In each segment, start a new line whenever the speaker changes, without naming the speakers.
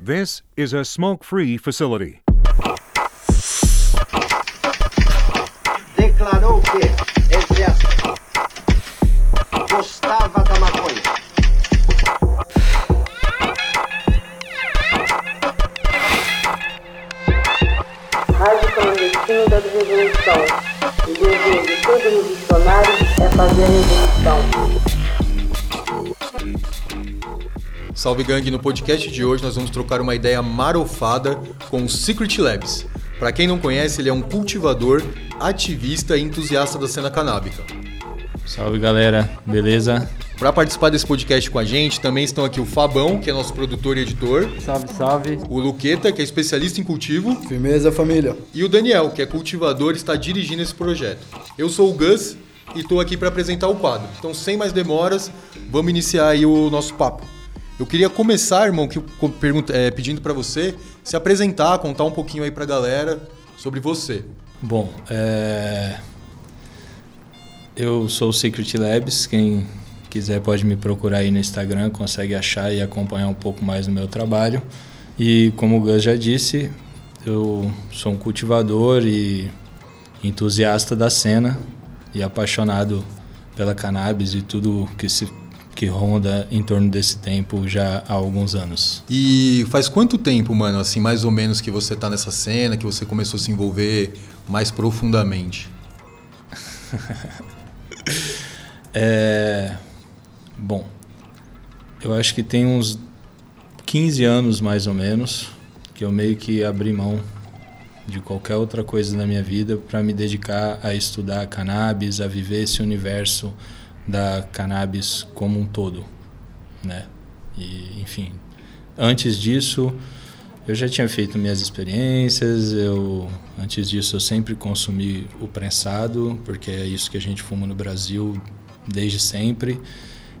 This is a smoke free facility.
que,
Salve Gang, no podcast de hoje nós vamos trocar uma ideia marofada com o Secret Labs. Para quem não conhece, ele é um cultivador, ativista e entusiasta da cena canábica.
Salve galera, beleza?
Para participar desse podcast com a gente, também estão aqui o Fabão, que é nosso produtor e editor,
Salve, salve.
o Luqueta, que é especialista em cultivo,
Firmeza, família.
e o Daniel, que é cultivador e está dirigindo esse projeto. Eu sou o Gus e estou aqui para apresentar o quadro. Então, sem mais demoras, vamos iniciar aí o nosso papo. Eu queria começar, irmão, que, pergunta- é, pedindo para você se apresentar, contar um pouquinho aí para a galera sobre você.
Bom, é... eu sou o Secret Labs. Quem quiser pode me procurar aí no Instagram, consegue achar e acompanhar um pouco mais do meu trabalho. E como o Gus já disse, eu sou um cultivador e entusiasta da cena e apaixonado pela cannabis e tudo que se que ronda em torno desse tempo já há alguns anos.
E faz quanto tempo, mano, assim, mais ou menos que você tá nessa cena, que você começou a se envolver mais profundamente?
É. Bom, eu acho que tem uns 15 anos mais ou menos que eu meio que abri mão de qualquer outra coisa na minha vida para me dedicar a estudar cannabis, a viver esse universo da cannabis como um todo, né? E, enfim, antes disso, eu já tinha feito minhas experiências, eu antes disso eu sempre consumi o prensado, porque é isso que a gente fuma no Brasil desde sempre.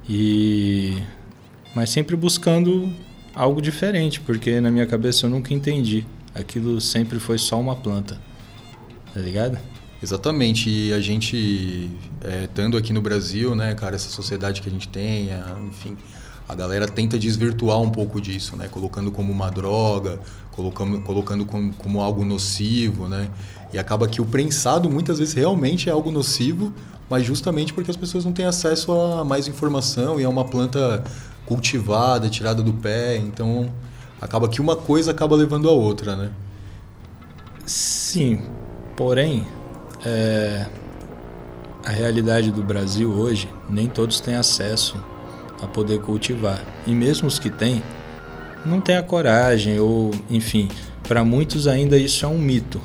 E mas sempre buscando algo diferente, porque na minha cabeça eu nunca entendi. Aquilo sempre foi só uma planta. Tá ligado?
Exatamente, e a gente, é, estando aqui no Brasil, né, cara, essa sociedade que a gente tem, a- enfim, a galera tenta desvirtuar um pouco disso, né, colocando como uma droga, colocando, colocando como, como algo nocivo, né, e acaba que o prensado muitas vezes realmente é algo nocivo, mas justamente porque as pessoas não têm acesso a mais informação e é uma planta cultivada, tirada do pé, então acaba que uma coisa acaba levando a outra, né.
Sim, porém, é, a realidade do Brasil hoje, nem todos têm acesso a poder cultivar. E mesmo os que têm, não têm a coragem, ou, enfim, para muitos ainda isso é um mito,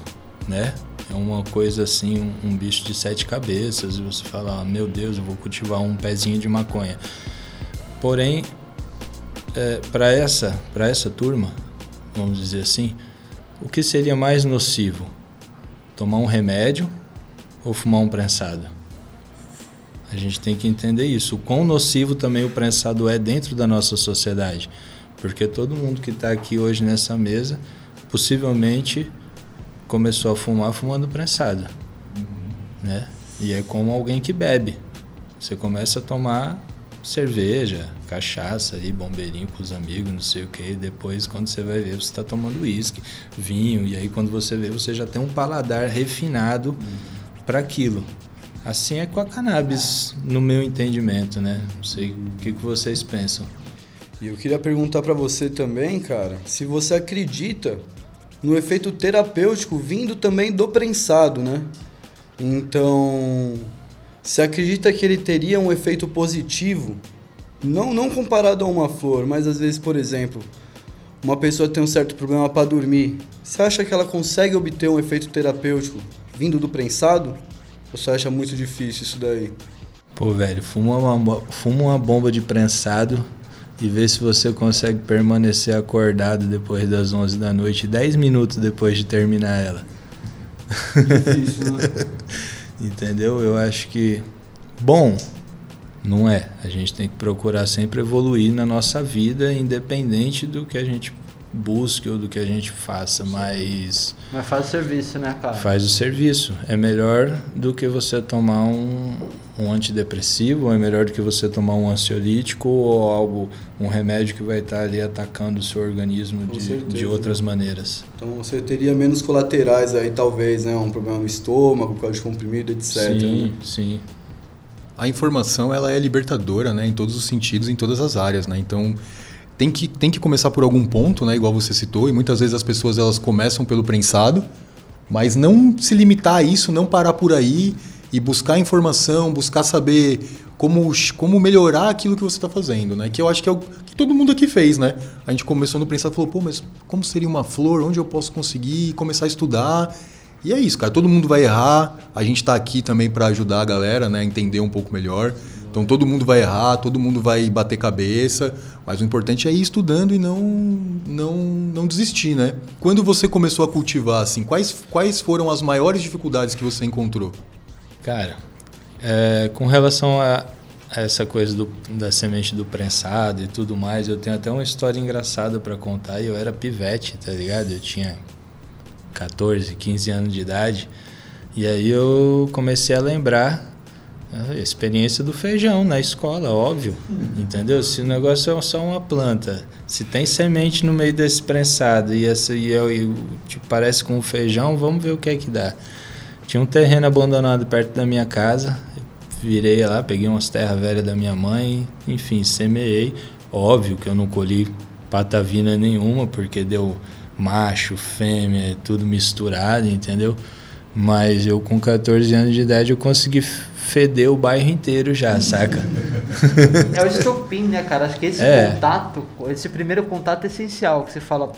né? É uma coisa assim, um, um bicho de sete cabeças, e você fala, ah, meu Deus, eu vou cultivar um pezinho de maconha. Porém, é, para essa, para essa turma, vamos dizer assim, o que seria mais nocivo? Tomar um remédio ou fumar um prensado? A gente tem que entender isso. O quão nocivo também o prensado é dentro da nossa sociedade. Porque todo mundo que está aqui hoje nessa mesa possivelmente começou a fumar fumando prensado. Né? E é como alguém que bebe. Você começa a tomar cerveja, cachaça aí, bombeirinho com os amigos, não sei o que. Depois, quando você vai ver, você está tomando uísque, vinho. E aí, quando você vê, você já tem um paladar refinado para aquilo. Assim é com a cannabis, no meu entendimento, né? Não sei o que, vocês pensam.
E eu queria perguntar pra você também, cara, se você acredita no efeito terapêutico vindo também do prensado, né? Então, você acredita que ele teria um efeito positivo? Não, não comparado a uma flor, mas às vezes, por exemplo, uma pessoa tem um certo problema para dormir. Você acha que ela consegue obter um efeito terapêutico vindo do prensado? Ou você acha muito difícil isso daí?
Pô, velho, fuma uma, fuma uma bomba de prensado e vê se você consegue permanecer acordado depois das 11 da noite, 10 minutos depois de terminar ela. Entendeu? Eu acho que bom não é. A gente tem que procurar sempre evoluir na nossa vida, independente do que a gente busque ou do que a gente faça, mas
Mas faz o serviço, né, cara?
faz o serviço. É melhor do que você tomar um, um antidepressivo ou é melhor do que você tomar um ansiolítico ou algo, um remédio que vai estar ali atacando o seu organismo de,
certeza.
de outras maneiras.
Então você teria menos colaterais aí, talvez, né? Um problema no estômago, por causa de comprimido, etc.
Sim,
né?
sim.
A informação ela é libertadora, né, em todos os sentidos, em todas as áreas, né? Então tem que, tem que começar por algum ponto, né, igual você citou, e muitas vezes as pessoas elas começam pelo prensado, mas não se limitar a isso, não parar por aí e buscar informação, buscar saber como, como melhorar aquilo que você está fazendo, né? Que eu acho que é o que todo mundo aqui fez, né? A gente começou no prensado e falou, pô, mas como seria uma flor? Onde eu posso conseguir? Começar a estudar. E é isso, cara. Todo mundo vai errar. A gente está aqui também para ajudar a galera, né? A entender um pouco melhor. Então todo mundo vai errar, todo mundo vai bater cabeça, mas o importante é ir estudando e não não não desistir, né? Quando você começou a cultivar assim, quais quais foram as maiores dificuldades que você encontrou?
Cara, é, com relação a essa coisa do, da semente do prensado e tudo mais, eu tenho até uma história engraçada para contar. Eu era pivete, tá ligado? Eu tinha 14, 15 anos de idade. E aí eu comecei a lembrar a experiência do feijão na escola, óbvio. Entendeu? Se o negócio é só uma planta, se tem semente no meio desse prensado e, essa, e, eu, e tipo, parece com o feijão, vamos ver o que é que dá. Tinha um terreno abandonado perto da minha casa. Virei lá, peguei umas terras velhas da minha mãe, enfim, semeei. Óbvio que eu não colhi patavina nenhuma, porque deu macho, fêmea, tudo misturado, entendeu? Mas eu com 14 anos de idade eu consegui feder o bairro inteiro já, saca?
É o estopim, né, cara? Acho que esse
É.
contato, esse primeiro contato é essencial, que você fala,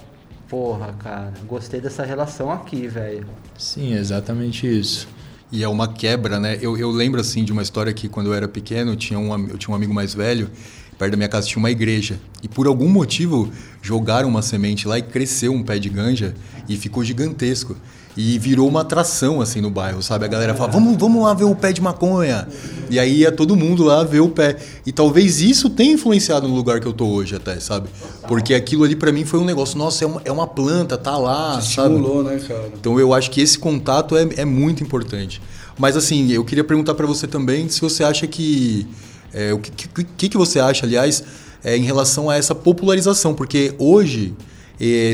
porra, cara, gostei dessa relação aqui, velho.
Sim, exatamente isso.
E é uma quebra, né? Eu, eu lembro assim de uma história que quando eu era pequeno, eu tinha um, eu tinha um amigo mais velho, perto da minha casa tinha uma igreja. E por algum motivo jogaram uma semente lá e cresceu um pé de ganja e ficou gigantesco. E virou uma atração assim no bairro, sabe? A galera fala: "Vamos, vamos lá ver o pé de maconha". E aí ia todo mundo lá ver o pé. E talvez isso tenha influenciado no lugar que eu tô hoje até, sabe? Porque aquilo ali pra mim foi um negócio, nossa, é uma, é uma planta, tá lá, sabe?
Estimulou, né, cara?
Então eu acho que esse contato é, é muito importante. Mas assim, eu queria perguntar para você também se você acha que. é, o que, que, que você acha, aliás, é, em relação a essa popularização? Porque hoje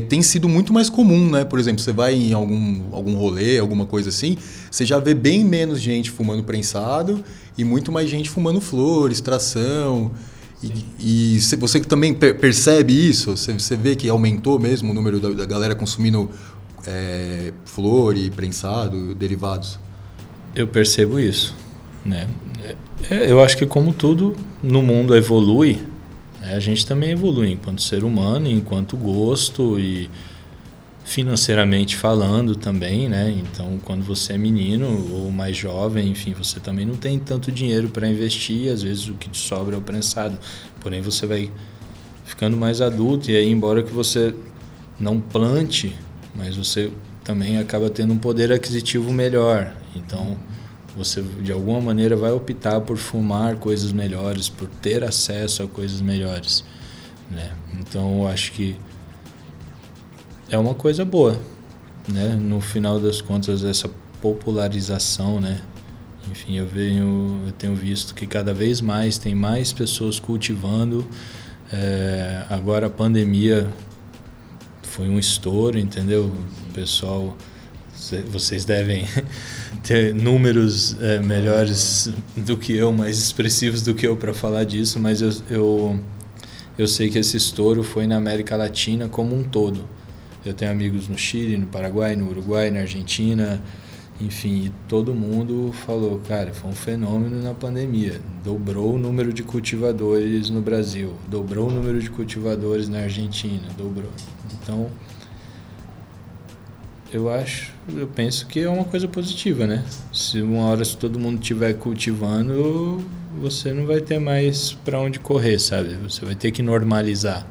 tem sido muito mais comum, né? Por exemplo, você vai em algum, algum rolê, alguma coisa assim, você já vê bem menos gente fumando prensado e muito mais gente fumando flor, extração. E, e cê- você também per- percebe isso? Você, você vê que aumentou mesmo o número da, da galera consumindo é, flor e prensado, derivados?
Eu percebo isso, né? É, Eu acho que como tudo no mundo evolui, a gente também evolui enquanto ser humano, enquanto gosto e financeiramente falando também, né? Então, quando você é menino ou mais jovem, enfim, você também não tem tanto dinheiro para investir, às vezes o que te sobra é o prensado. Porém, você vai ficando mais adulto e aí embora que você não plante, mas você também acaba tendo um poder aquisitivo melhor. Então, você de alguma maneira vai optar por fumar coisas melhores, por ter acesso a coisas melhores, né? Então, eu acho que é uma coisa boa, né? No final das contas, essa popularização, né? Enfim, eu venho, eu tenho visto que cada vez mais tem mais pessoas cultivando. É, agora a pandemia foi um estouro, entendeu? O pessoal, cê- vocês devem ter números é, melhores do que eu, mais expressivos do que eu para falar disso, mas eu, eu eu sei que esse estouro foi na América Latina como um todo. Eu tenho amigos no Chile, no Paraguai, no Uruguai, na Argentina, enfim, todo mundo falou, cara, foi um fenômeno na pandemia. Dobrou o número de cultivadores no Brasil, dobrou o número de cultivadores na Argentina, dobrou. Então, eu acho, eu penso que é uma coisa positiva, né? Se uma hora se todo mundo estiver cultivando, você não vai ter mais para onde correr, sabe? Você vai ter que normalizar.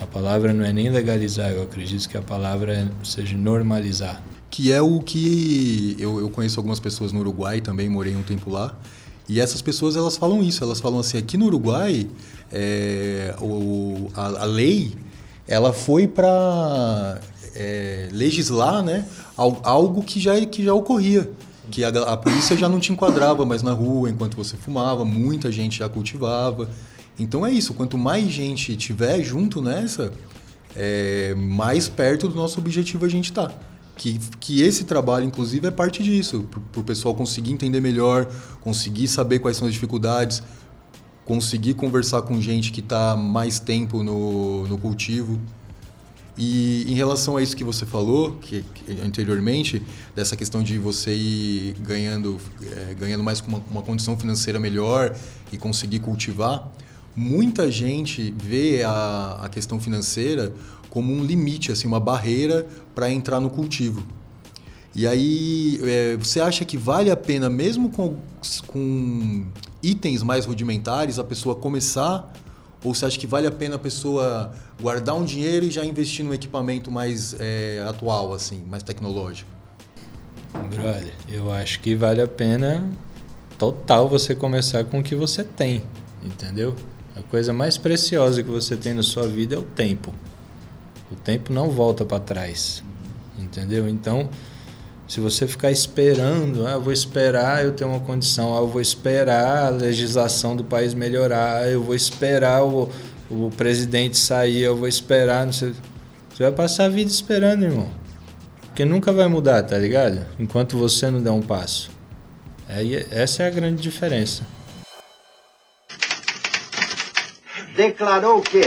A palavra não é nem legalizar, eu acredito que a palavra é- seja normalizar.
Que é o que eu, eu conheço algumas pessoas no Uruguai também, morei um tempo lá. E essas pessoas elas falam isso, elas falam assim, aqui no Uruguai é, o, a, a lei ela foi para legislar né, al- algo que já, que já ocorria. que a, a polícia já não te enquadrava mais na rua enquanto você fumava, muita gente já cultivava. Então é isso, quanto mais gente tiver junto nessa, é, mais perto do nosso objetivo a gente está. Que, que esse trabalho, inclusive, é parte disso, para o pessoal conseguir entender melhor, conseguir saber quais são as dificuldades, conseguir conversar com gente que está mais tempo no, no cultivo. E em relação a isso que você falou, que, que anteriormente, dessa questão de você ir ganhando, é, ganhando mais com uma, uma condição financeira melhor e conseguir cultivar, muita gente vê a, a questão financeira como um limite, assim, uma barreira para entrar no cultivo. E aí, é, você acha que vale a pena, mesmo com, com itens mais rudimentares, a pessoa começar? Ou você acha que vale a pena a pessoa guardar um dinheiro e já investir num equipamento mais é, atual, assim, mais tecnológico?
Brother, eu acho que vale a pena total você começar com o que você tem, entendeu? A coisa mais preciosa que você tem na sua vida é o tempo. O tempo não volta para trás. Entendeu? Então, se você ficar esperando, ah, eu vou esperar eu ter uma condição, ah, eu vou esperar a legislação do país melhorar, eu vou esperar o, o presidente sair, eu vou esperar, não sei. Você vai passar a vida esperando, irmão. Porque nunca vai mudar, tá ligado? Enquanto você não der um passo. Aí, essa é a grande diferença.
Declarou que,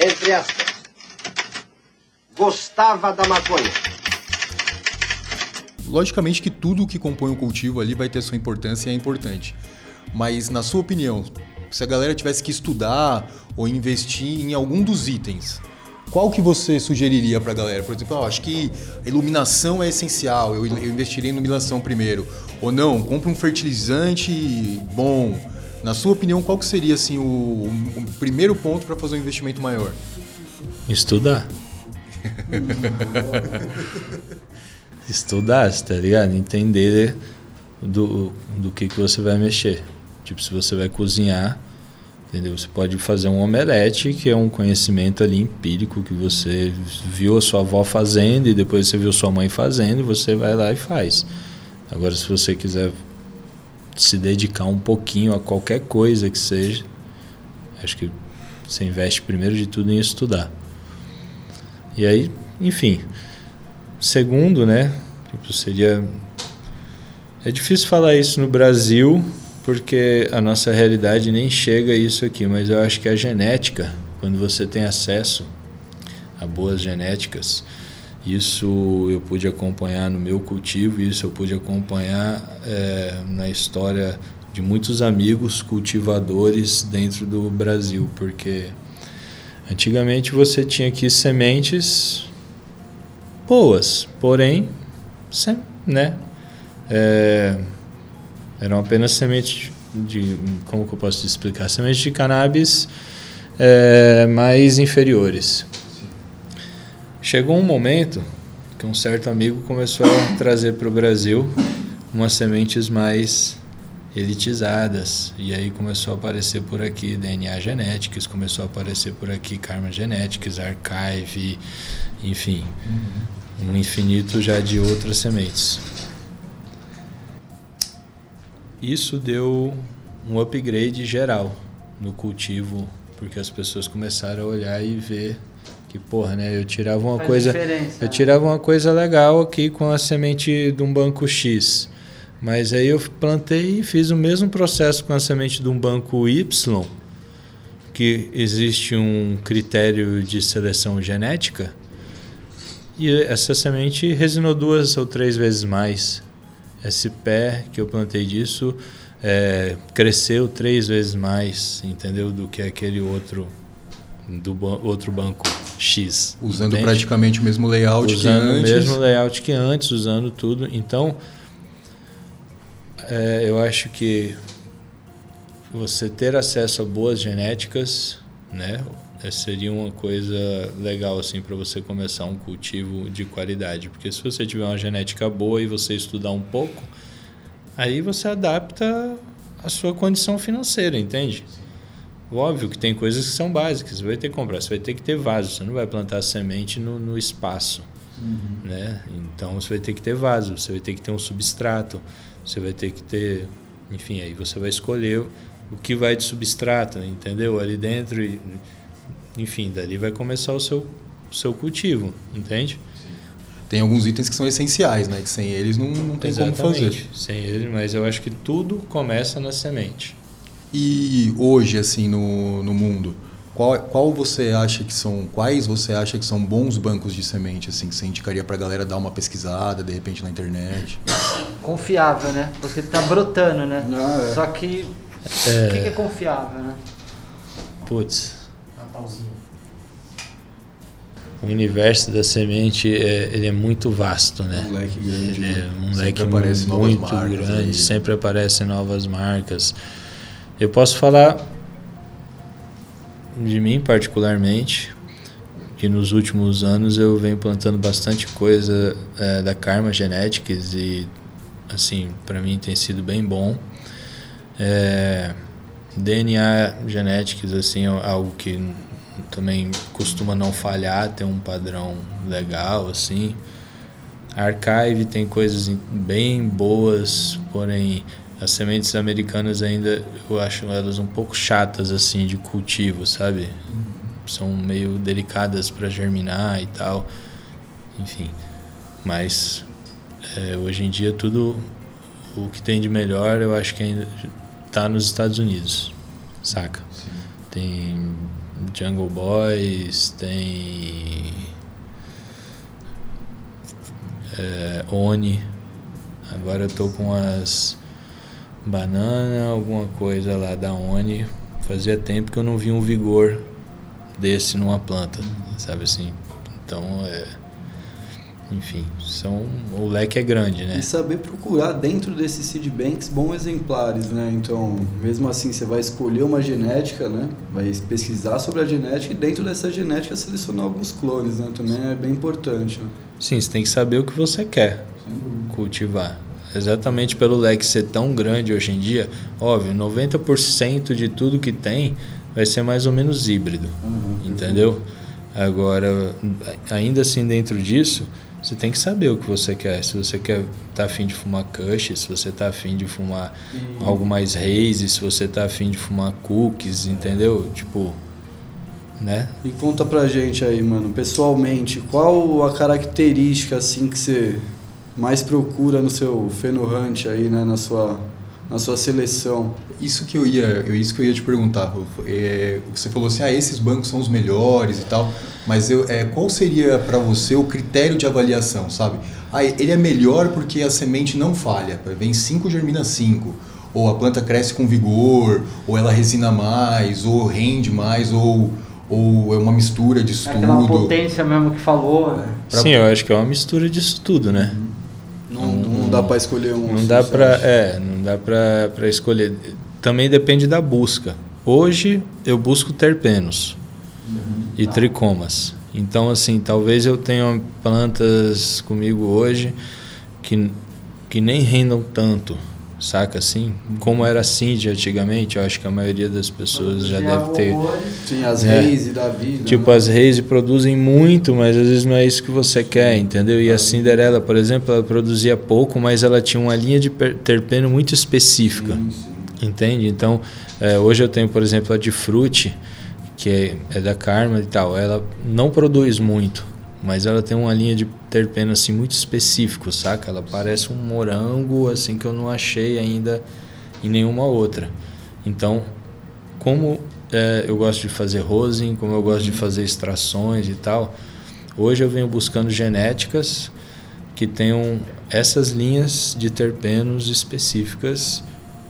entre aspas, gostava da maconha.
Logicamente que tudo que compõe o cultivo ali vai ter sua importância e é importante. Mas, na sua opinião, se a galera tivesse que estudar ou investir em algum dos itens, qual que você sugeriria para a galera? Por exemplo, oh, acho que a iluminação é essencial, eu, eu investiria em iluminação primeiro. Ou não, compra um fertilizante bom. Na sua opinião, qual que seria assim, o, o primeiro ponto para fazer um investimento maior?
Estudar. Estudar, tá ligado? Entender do, do que, que você vai mexer. Tipo, se você vai cozinhar, entendeu? Você pode fazer um omelete, que é um conhecimento ali empírico que você viu a sua avó fazendo e depois você viu sua mãe fazendo e você vai lá e faz. Agora, se você quiser se dedicar um pouquinho a qualquer coisa que seja, acho que você investe primeiro de tudo em estudar. E aí, enfim. Segundo, né? Tipo, seria. É difícil falar isso no Brasil, porque a nossa realidade nem chega a isso aqui, mas eu acho que a genética, quando você tem acesso a boas genéticas, isso eu pude acompanhar no meu cultivo, isso eu pude acompanhar é, na história de muitos amigos cultivadores dentro do Brasil, porque Antigamente você tinha aqui sementes boas, porém, sem, né? É, eram apenas sementes de, como que eu posso explicar? Sementes de cannabis é, mais inferiores. Chegou um momento que um certo amigo começou a trazer para o Brasil umas sementes mais elitizadas. E aí começou a aparecer por aqui DNA Genetics, começou a aparecer por aqui Karma Genetics, Archive, enfim, uhum. Um infinito já de outras sementes. Isso deu um upgrade geral no cultivo, porque as pessoas começaram a olhar e ver que porra, né? Eu tirava uma
Faz
coisa, eu
né?
tirava uma coisa legal aqui com a semente de um banco X. Mas aí eu plantei e fiz o mesmo processo com a semente de um banco Y, que existe um critério de seleção genética, e essa semente resinou duas ou três vezes mais. Esse pé que eu plantei disso é, cresceu três vezes mais, entendeu? Do que aquele outro do ba outro banco X.
Usando
entende?
praticamente o mesmo layout
usando
que antes.
o mesmo layout que antes, usando tudo. Então, é, eu acho que você ter acesso a boas genéticas, né, seria uma coisa legal assim para você começar um cultivo de qualidade, porque se você tiver uma genética boa e você estudar um pouco, aí você adapta a sua condição financeira, entende? Óbvio que tem coisas que são básicas, você vai ter que comprar, você vai ter que ter vaso, você não vai plantar semente no, no espaço, né? Então você vai ter que ter vaso, você vai ter que ter um substrato, Você vai ter que ter, enfim, aí você vai escolher o que vai de substrato, entendeu? Ali dentro e enfim, dali vai começar o seu o seu cultivo, entende?
Tem alguns itens que são essenciais, né? Que sem eles não, não tem como fazer.
Exatamente. Sem ele, mas eu acho que tudo começa na semente.
E hoje, assim, no, no mundo, qual, qual você acha que são, quais você acha que são bons bancos de semente, assim, que você indicaria pra galera dar uma pesquisada, de repente, na internet?
Confiável, né? Porque tá brotando, né?
Ah, é.
Só que. O que, que é confiável, né?
Putz, o universo da semente é, ele é muito vasto, né?
Um leque grande,
é
né?
um
Sempre
leque
aparecem novas
muito
marcas
grande,
aí.
sempre aparecem novas marcas. Eu posso falar de mim particularmente, que nos últimos anos eu venho plantando bastante coisa eh, da Karma Genetics e assim, para mim tem sido bem bom. É, DNA Genetics assim é algo que também costuma não falhar, tem um padrão legal assim. Archive tem coisas bem boas, porém as sementes americanas ainda eu acho elas um pouco chatas assim de cultivo, sabe? São meio delicadas para germinar e tal. Enfim, mas é, hoje em dia tudo o que tem de melhor eu acho que ainda tá nos Estados Unidos, saca? Tem Jungle Boys, tem é, Oni. Agora eu tô com as banana, alguma coisa lá da Oni. Fazia tempo que eu não vi um vigor desse numa planta, sabe assim? Então é. Enfim, são, o leque é grande, né?
E saber procurar dentro desses seed banks bons exemplares, né? Então, mesmo assim, você vai escolher uma genética, né? Vai pesquisar sobre a genética e dentro dessa genética selecionar alguns clones, né? Também é bem importante. Né?
Sim, você tem que saber o que você quer cultivar. Exatamente pelo leque ser tão grande hoje em dia, óbvio, 90% de tudo que tem vai ser mais ou menos híbrido, entendeu? Agora, ainda assim dentro disso, você tem que saber o que você quer. Se você quer tá afim de fumar kush, se você tá afim de fumar algo mais haze, se você tá afim de fumar cookies, entendeu? Tipo, né?
E conta pra gente aí, mano, pessoalmente, qual a característica assim que você mais procura no seu Fenohunt aí, né, na sua na sua seleção?
Isso que eu ia, eu, isso que eu ia te perguntar, Rufo. É, você falou assim, ah, esses bancos são os melhores e tal, mas eu, é, qual seria para você o critério de avaliação, sabe? Ah, ele é melhor porque a semente não falha, vem 5, germina 5, ou a planta cresce com vigor, ou ela resina mais, ou rende mais, ou, ou é uma mistura de
É aquela
estudo.
potência mesmo que falou, né?
Sim, eu acho que é uma mistura disso tudo, né?
Não, não dá pra escolher um.
Não dá
você
pra,
acha?
é, dá pra escolher. Também depende da busca. Hoje eu busco terpenos e tricomas. Então, assim, talvez eu tenha plantas comigo hoje que, que nem rendam tanto, saca assim? Como era assim de antigamente, eu acho que a maioria das pessoas já deve ter.
Sim, as
É.
reis e da vida.
Tipo,
né?
as reis produzem muito, mas às vezes não é isso que você quer, entendeu? E a Cinderela, por exemplo, ela produzia pouco, mas ela tinha uma linha de terpeno muito específica, entende? Então, eh, hoje eu tenho, por exemplo, a de Frutti, que é, é da Karma e tal. Ela não produz muito, mas ela tem uma linha de terpeno assim muito específico, saca? Ela parece um morango assim que eu não achei ainda em nenhuma outra. Então, como é, eu gosto de fazer rosin, como eu gosto de fazer extrações e tal, hoje eu venho buscando genéticas que tenham essas linhas de terpenos específicas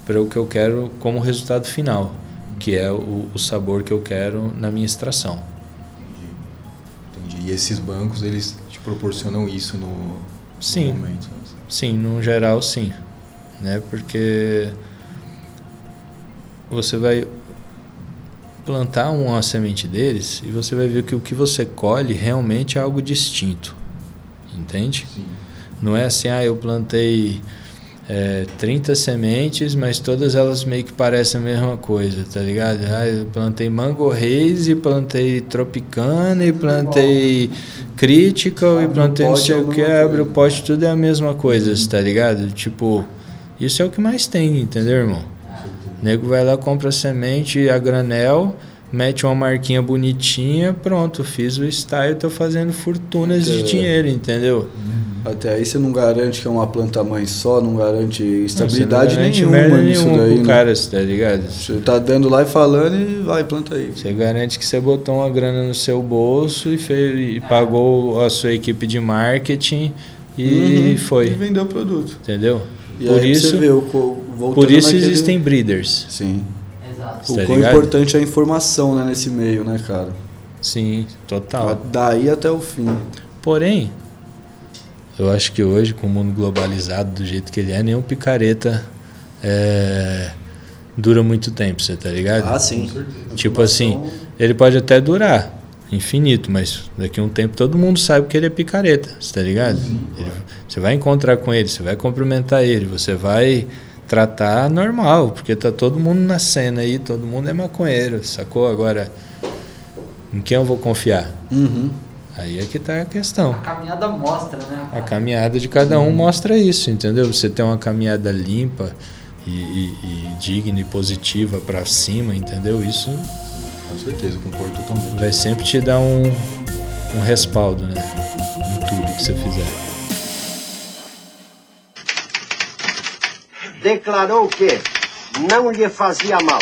para o que eu quero como resultado final, que é o, o sabor que eu quero na minha extração.
Entendi. E esses bancos, eles proporcionam isso no, no
Sim.
momento.
Sim, no geral sim, né? Porque você vai plantar uma semente deles e você vai ver que o que você colhe realmente é algo distinto, entende?
Sim.
Não é assim, ah, eu plantei é, 30 sementes, mas todas elas meio que parecem a mesma coisa, tá ligado? Ah, eu plantei Mango Haze, plantei Tropicana, e plantei Critical, e
Abre
plantei não sei o que, abre o pote, tudo é a mesma coisa, tá ligado? Tipo, Isso é o que mais tem, entendeu, irmão? O nego vai lá, compra semente a granel, mete uma marquinha bonitinha, pronto, fiz o style, tô fazendo fortunas de
É.
dinheiro, entendeu?
Até aí você não garante que é uma planta mãe só, não garante estabilidade
Você não garante
nenhuma nisso daí,
pro
né?
cara, cê tá ligado?
Você tá dando lá e falando e vai, planta aí.
Você garante que você botou uma grana no seu bolso e, fez, e pagou a sua equipe de marketing e
Uhum. E
foi,
vendeu o produto.
entendeu?
E
por isso,
você vê, o,
por isso
naquele-
existem breeders.
Sim.
Exato.
O
Tá
quão
ligado?
importante é a informação né, nesse meio, né, cara?
Sim, total.
Daí até o fim.
Porém, eu acho que hoje, com o mundo globalizado do jeito que ele é, nenhum picareta é, dura muito tempo, você tá ligado?
Ah, sim.
Tipo assim, ele pode até durar infinito, mas daqui a um tempo todo mundo sabe que ele é picareta, você tá ligado? Ele- você vai encontrar com ele, você vai cumprimentar ele, você vai tratar normal, porque tá todo mundo na cena aí, todo mundo é maconheiro, sacou? Agora, em quem eu vou confiar?
Uhum.
Aí é que tá a questão.
A caminhada mostra, né?
A caminhada de cada um mostra isso, entendeu? Você tem uma caminhada limpa e, e- e digna e positiva pra cima, entendeu? Isso
Com certeza, concordo totalmente.
vai sempre te dar um, um respaldo, né? Em tudo que você fizer.
Declarou que não lhe fazia mal.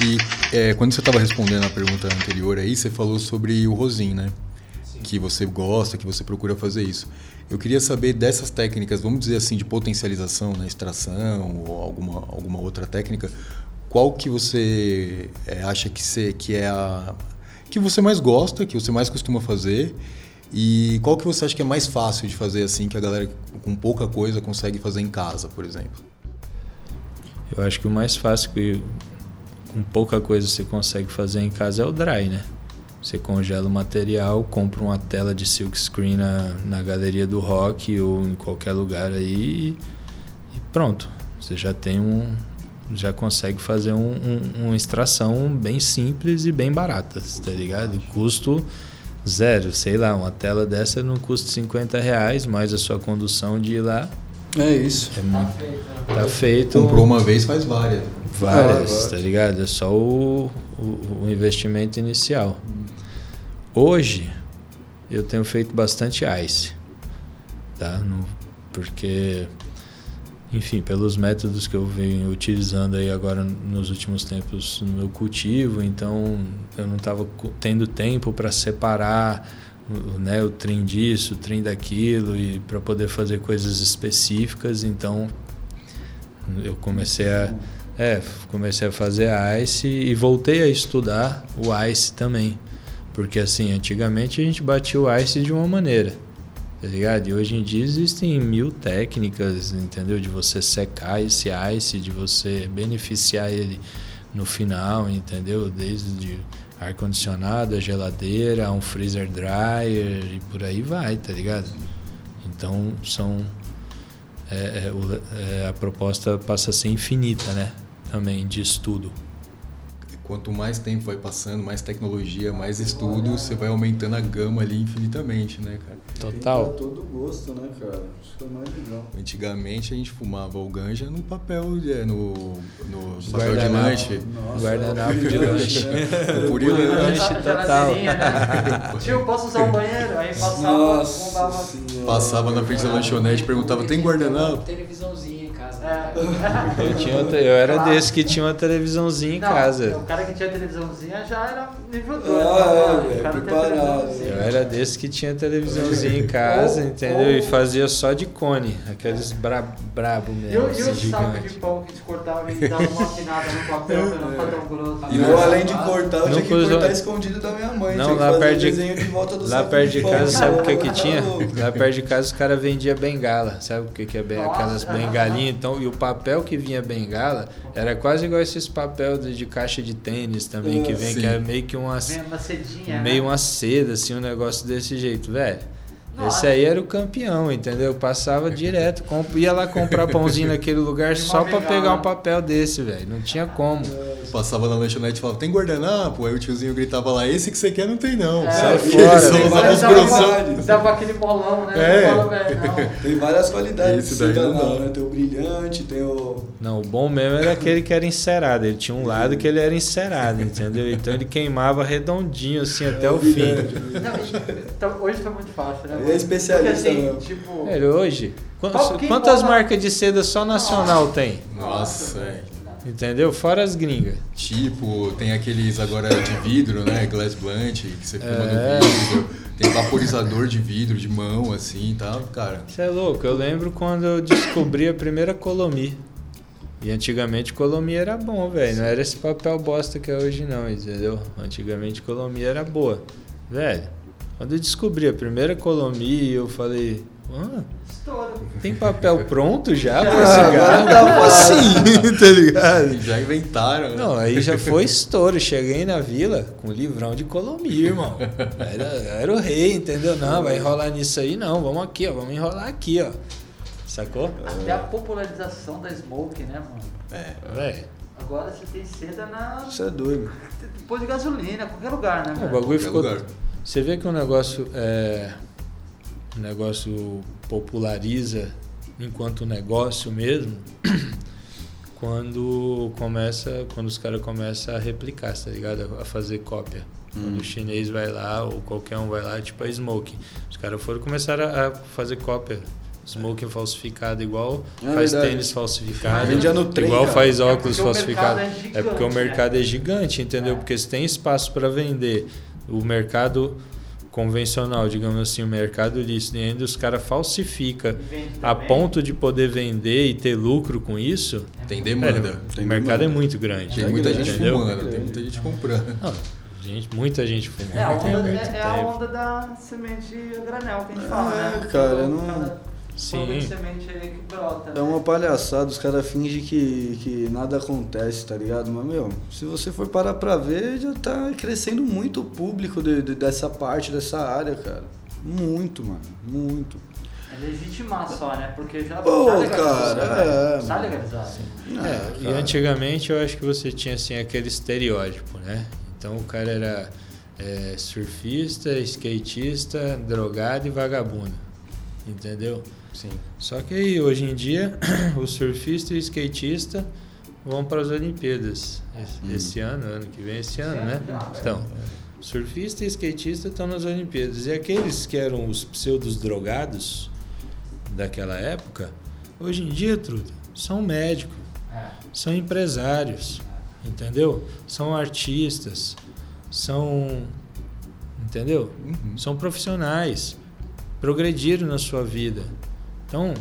E é, quando você estava respondendo a pergunta anterior aí, você falou sobre o rosin, né? Que você gosta, que você procura fazer isso. Eu queria saber dessas técnicas, vamos dizer assim, de potencialização, né? extração ou alguma, alguma outra técnica, qual que você é, acha que, você, que é a que você mais gosta, que você mais costuma fazer e qual que você acha que é mais fácil de fazer assim, que a galera com pouca coisa consegue fazer em casa, por exemplo?
Eu acho que o mais fácil que com pouca coisa você consegue fazer em casa é o dry, né? Você congela o material, compra uma tela de silk screen na, na galeria do rock ou em qualquer lugar aí e, pronto. Você já tem um. Já consegue fazer um, um- uma extração bem simples e bem barata, tá ligado? Custo zero, sei lá, uma tela dessa não custa 50 reais, mais a sua condução de ir lá.
É isso.
É muito, tá feito.
Comprou uma vez, faz várias.
Várias,
Ah,
tá ligado? É só o, o, o investimento inicial. Hoje, eu tenho feito bastante ice, tá? No- porque, enfim, pelos métodos que eu venho utilizando aí agora nos últimos tempos no meu cultivo, então eu não estava tendo tempo para separar né, o trim disso, o trim daquilo e para poder fazer coisas específicas, então eu comecei a é, comecei a fazer ice e voltei a estudar o ice também. Porque assim, antigamente a gente batia o ice de uma maneira, tá ligado? E hoje em dia existem mil técnicas, entendeu? De você secar esse ice, de você beneficiar ele no final, entendeu? Desde ar-condicionado, a geladeira, um freezer dryer e por aí vai, tá ligado? Então são é, é, é, a proposta passa a ser infinita, né? Também de estudo.
Quanto mais tempo vai passando, mais tecnologia, mais estudo, você vai aumentando a gama ali infinitamente, né, cara?
Total.
Tem todo gosto, né, cara? Isso é mais legal.
Antigamente a gente fumava o ganja no papel, é, no, no papel de
Guardanapo.
lanche.
Guardanapo de lanche.
Puri lanche.
Lanche total.
Né? Tio, posso usar o banheiro? Aí passava,
Nossa.
Passava na frente da lanchonete e perguntava, tem guardanapo?
casa.
É.
Eu, tinha eu era desse que tinha uma televisãozinha em
Não,
casa.
O cara que tinha televisãozinha já era nível 2.
Ah, é, é, preparado.
Era desse que tinha televisãozinha em casa, entendeu? E fazia só de cone, aqueles bra brabo
E
mesmo,
e
assim,
o saco de pão que te cortava e dava uma afinada no papel pra não ficar tão grosso.
E eu, além de cortar, eu
Não
tinha que cortar escondido da minha mãe.
Não, lá perto de-
de
Lá perto de
pão.
casa, sabe o que que
Tá
tinha? Lá perto de casa os caras vendiam bengala. Sabe o que que é bem? Aquelas bengalinhas. Então, e o papel que vinha bengala era quase igual esses papel de, de caixa de tênis também, que vem,
Sim.
que é meio que uma,
uma cedinha.
meio
né?
uma seda, assim, um negócio desse jeito, velho. Esse aí era o campeão, entendeu? Passava direto, comp- ia lá comprar pãozinho naquele lugar só pra pegar um papel desse, velho. Não tinha como.
Passava na lanchonete e falava, tem guardanapo? Aí o tiozinho gritava lá, esse que você quer não tem não.
Sai
E
fora,
Só usava os grossão.
Dava aquele bolão, né?
É.
Não não.
Tem várias qualidades
Esse daí não dá.
né? Tem o brilhante, tem o.
Não, o bom mesmo era aquele que era encerado. Ele tinha um lado que ele era encerado, entendeu? Então ele queimava redondinho, assim, até o fim.
Não, então, hoje tá muito fácil, né?
Ele é especialista
Porque, assim, tipo,
Velho, hoje,
Qual-
quantas, marcas de seda só nacional tem?
Nossa, é.
Entendeu? Fora as gringas.
Tipo, tem aqueles agora de vidro, né? Glass blunt, que você fuma
É.
no vidro. Tem vaporizador de vidro, de mão, assim e tal. Cara,
Você é louco, eu lembro quando eu descobri a primeira Colomi. E antigamente Colomi era bom, velho. Não era esse papel bosta que é hoje não, entendeu? Antigamente Colomi era boa. Velho, quando eu descobri a primeira Colomi, eu falei, ah,
estouro.
tem papel pronto já pra
Ah,
cigarro?
agora
Como assim? tá ligado?
já inventaram, né?
Não, aí já foi estouro. Cheguei na vila com livrão de Colomi, irmão. Era, era o rei, entendeu? Não, vai enrolar nisso aí não. Vamos aqui, ó. Vamos enrolar aqui, ó. Sacou?
Até a popularização da smoke, né, mano?
É.
Velho.
Agora você tem seda na.
Isso é doido.
Pôr de gasolina, qualquer lugar, né?
O
velho?
bagulho
Qualquer
ficou.
lugar.
Você vê que o negócio é. O negócio populariza enquanto negócio mesmo. Quando começa. Quando os caras começam a replicar, tá ligado? A fazer cópia. Quando o chinês vai lá, ou qualquer um vai lá, tipo a Smoke. Os caras foram começar a a fazer cópia. Smoking falsificado igual,
É
faz
verdade.
tênis falsificado,
trem,
igual
cara.
faz
É
óculos
o
falsificado.
é
É porque o
gigante,
mercado
né?
é gigante, entendeu?
É.
Porque se tem espaço para vender, o mercado convencional, digamos assim, o mercado lícito, e ainda os caras falsificam
Vende
a ponto de poder vender e ter lucro com isso,
Tem demanda.
velho,
Tem
o mercado
demanda.
é muito grande.
Tem muita gente
entendeu?
fumando, tem muita gente comprando.
Não, gente, muita gente fumando.
É a, onda, é, é a onda da semente a granel que a gente fala,
É,
né?
cara, não-
cada
Sim.
semente aí que brota.
É
né?
uma palhaçada, os caras fingem que, que nada acontece, tá ligado? Mas, meu, se você for parar pra ver, já tá crescendo muito o público de, de- dessa parte, dessa área, cara. Muito, mano. Muito.
É legitimar só, né? Porque já
Pô,
tá legalizado.
cara,
né?
é,
Tá legalizado.
É, e
cara.
antigamente eu acho que você tinha assim aquele estereótipo, né? Então o cara era é, surfista, skatista, drogado e vagabundo. Entendeu?
Sim.
Só que aí, hoje em dia, o surfista e o skatista vão para as Olimpíadas. Esse, esse ano, ano que vem, esse ano, né? Então, surfista e skatista estão nas Olimpíadas. E aqueles que eram os pseudos drogados daquela época, hoje em dia, Truta, são médicos,
É.
são empresários, entendeu? São artistas, são. Entendeu?
Uhum.
São profissionais, progrediram na sua vida. Então,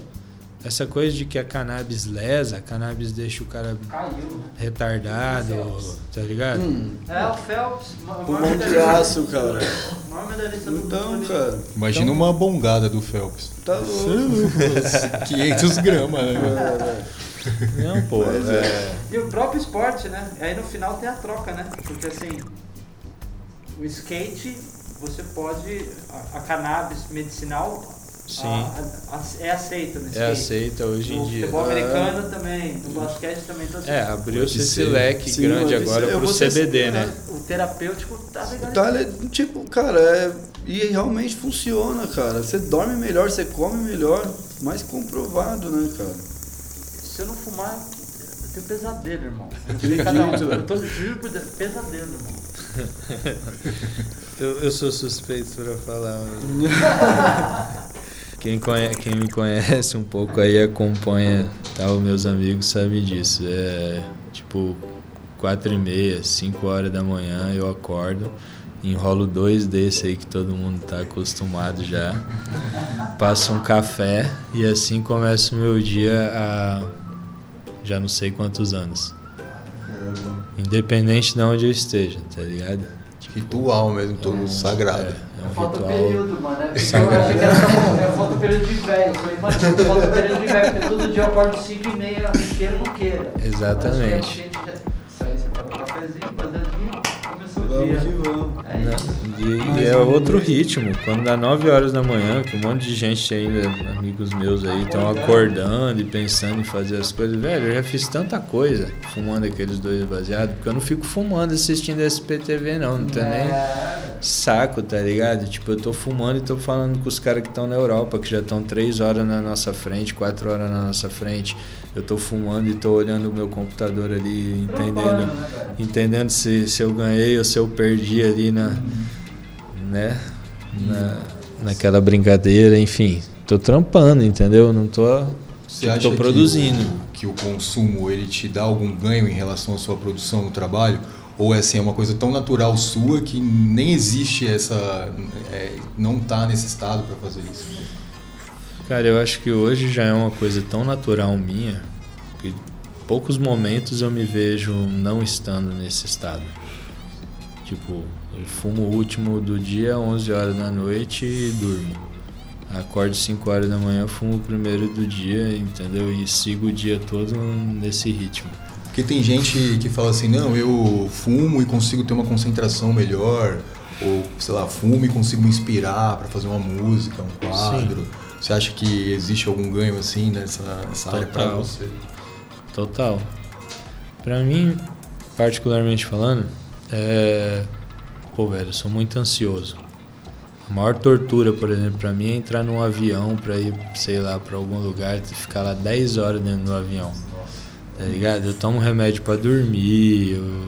essa coisa de que a cannabis lesa, a cannabis deixa o cara
Caiu,
retardado, tá ligado?
Hum,
É, o Phelps.
pulmão de
medalhista-
aço, cara. Então,
mundo.
cara,
Imagina uma bongada do Phelps.
tá louco.
500 gramas, né?
Não, pô. É,
E o próprio esporte, né? Aí no final tem a troca, né? Porque assim, o skate, você pode. A, a cannabis medicinal
Sim.
a- a- é aceita skate.
é aceita hoje em
No
dia.
futebol americano também, no basquete também. Assim,
É, abriu-se esse
ser.
leque
Sim,
grande agora
ser.
Pro
ser
CBD,
sincero,
né?
o terapêutico tá legal.
Tá, tipo, cara, é, e realmente funciona, cara. Você dorme melhor, você come melhor, mais comprovado, né, cara?
Se eu não fumar, eu tenho pesadelo, irmão. Eu cada um. Eu tô juro por pesadelo, irmão.
Eu, eu sou suspeito pra falar. Quem, conhe- quem me conhece um pouco aí, acompanha, tal, meus amigos sabem disso. É tipo quatro e meia, cinco horas da manhã eu acordo, enrolo dois desse aí que todo mundo tá acostumado já, passo um café e assim começa o meu dia há já não sei quantos anos. Independente de onde eu esteja, tá ligado?
Ritual mesmo, todo sagrado.
É, é um
Falta o
ritual.
período, mano. É, só é, falta o período de velho. Eu falei, mano, falta o período de velho, porque todo dia eu acordo 5 e meia, queira ou não queira.
Exatamente.
A gente já- Isso aí, você pega um cafezinho, fazer vinho, começou o dia.
que vamos.
É isso.
E, e é outro ritmo. Quando dá 9 horas da manhã, que um monte de gente ainda, amigos meus aí, estão acordando e pensando em fazer as coisas. Velho, eu já fiz tanta coisa fumando aqueles dois baseados, porque eu não fico fumando assistindo SPTV, não. Não tem nem saco, tá ligado? Tipo, eu tô fumando e tô falando com os caras que estão na Europa, que já estão 3 horas na nossa frente, 4 horas na nossa frente. Eu tô fumando e tô olhando o meu computador ali, entendendo, entendendo se, se eu ganhei ou se eu perdi ali na, né? Na, naquela brincadeira, enfim. Tô trampando, entendeu? Não tô,
Você
tô
acha
produzindo.
Que o, que o consumo ele te dá algum ganho em relação à sua produção no trabalho? Ou é assim, é uma coisa tão natural sua que nem existe essa. é, não tá nesse estado para fazer isso?
Cara, eu acho que hoje já é uma coisa tão natural minha que poucos momentos eu me vejo não estando nesse estado. Tipo, eu fumo o último do dia 11 horas da noite e durmo. Acordo 5 horas da manhã, fumo o primeiro do dia, entendeu? E sigo o dia todo nesse ritmo.
Porque tem gente que fala assim, não, eu fumo e consigo ter uma concentração melhor, ou sei lá, fumo e consigo me inspirar para fazer uma música, um quadro. Você acha que existe algum ganho assim nessa, nessa área para você?
Total. Pra mim, particularmente falando, é. Pô, velho, eu sou muito ansioso. A maior tortura, por exemplo, pra mim é entrar num avião pra ir, sei lá, pra algum lugar e ficar lá 10 horas dentro do avião. Tá ligado? Eu tomo remédio pra dormir, eu-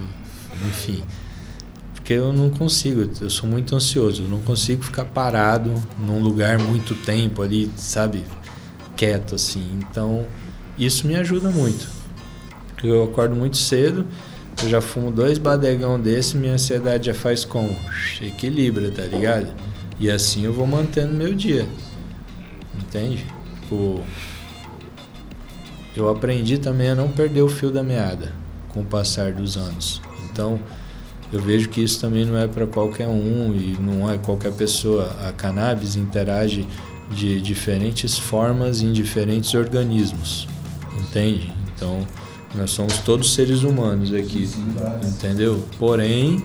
enfim. Porque eu não consigo, eu sou muito ansioso, eu não consigo ficar parado num lugar muito tempo ali, sabe? Quieto assim. Então, isso me ajuda muito. Eu acordo muito cedo, eu já fumo dois badegão desse, minha ansiedade já faz como? Equilibra, tá ligado? E assim eu vou mantendo meu dia. Entende? Tipo, eu aprendi também a não perder o fio da meada com o passar dos anos. Então, eu vejo que isso também não é para qualquer um e não é qualquer pessoa. A cannabis interage de diferentes formas em diferentes organismos, entende? Então, nós somos todos seres humanos aqui, entendeu? Porém,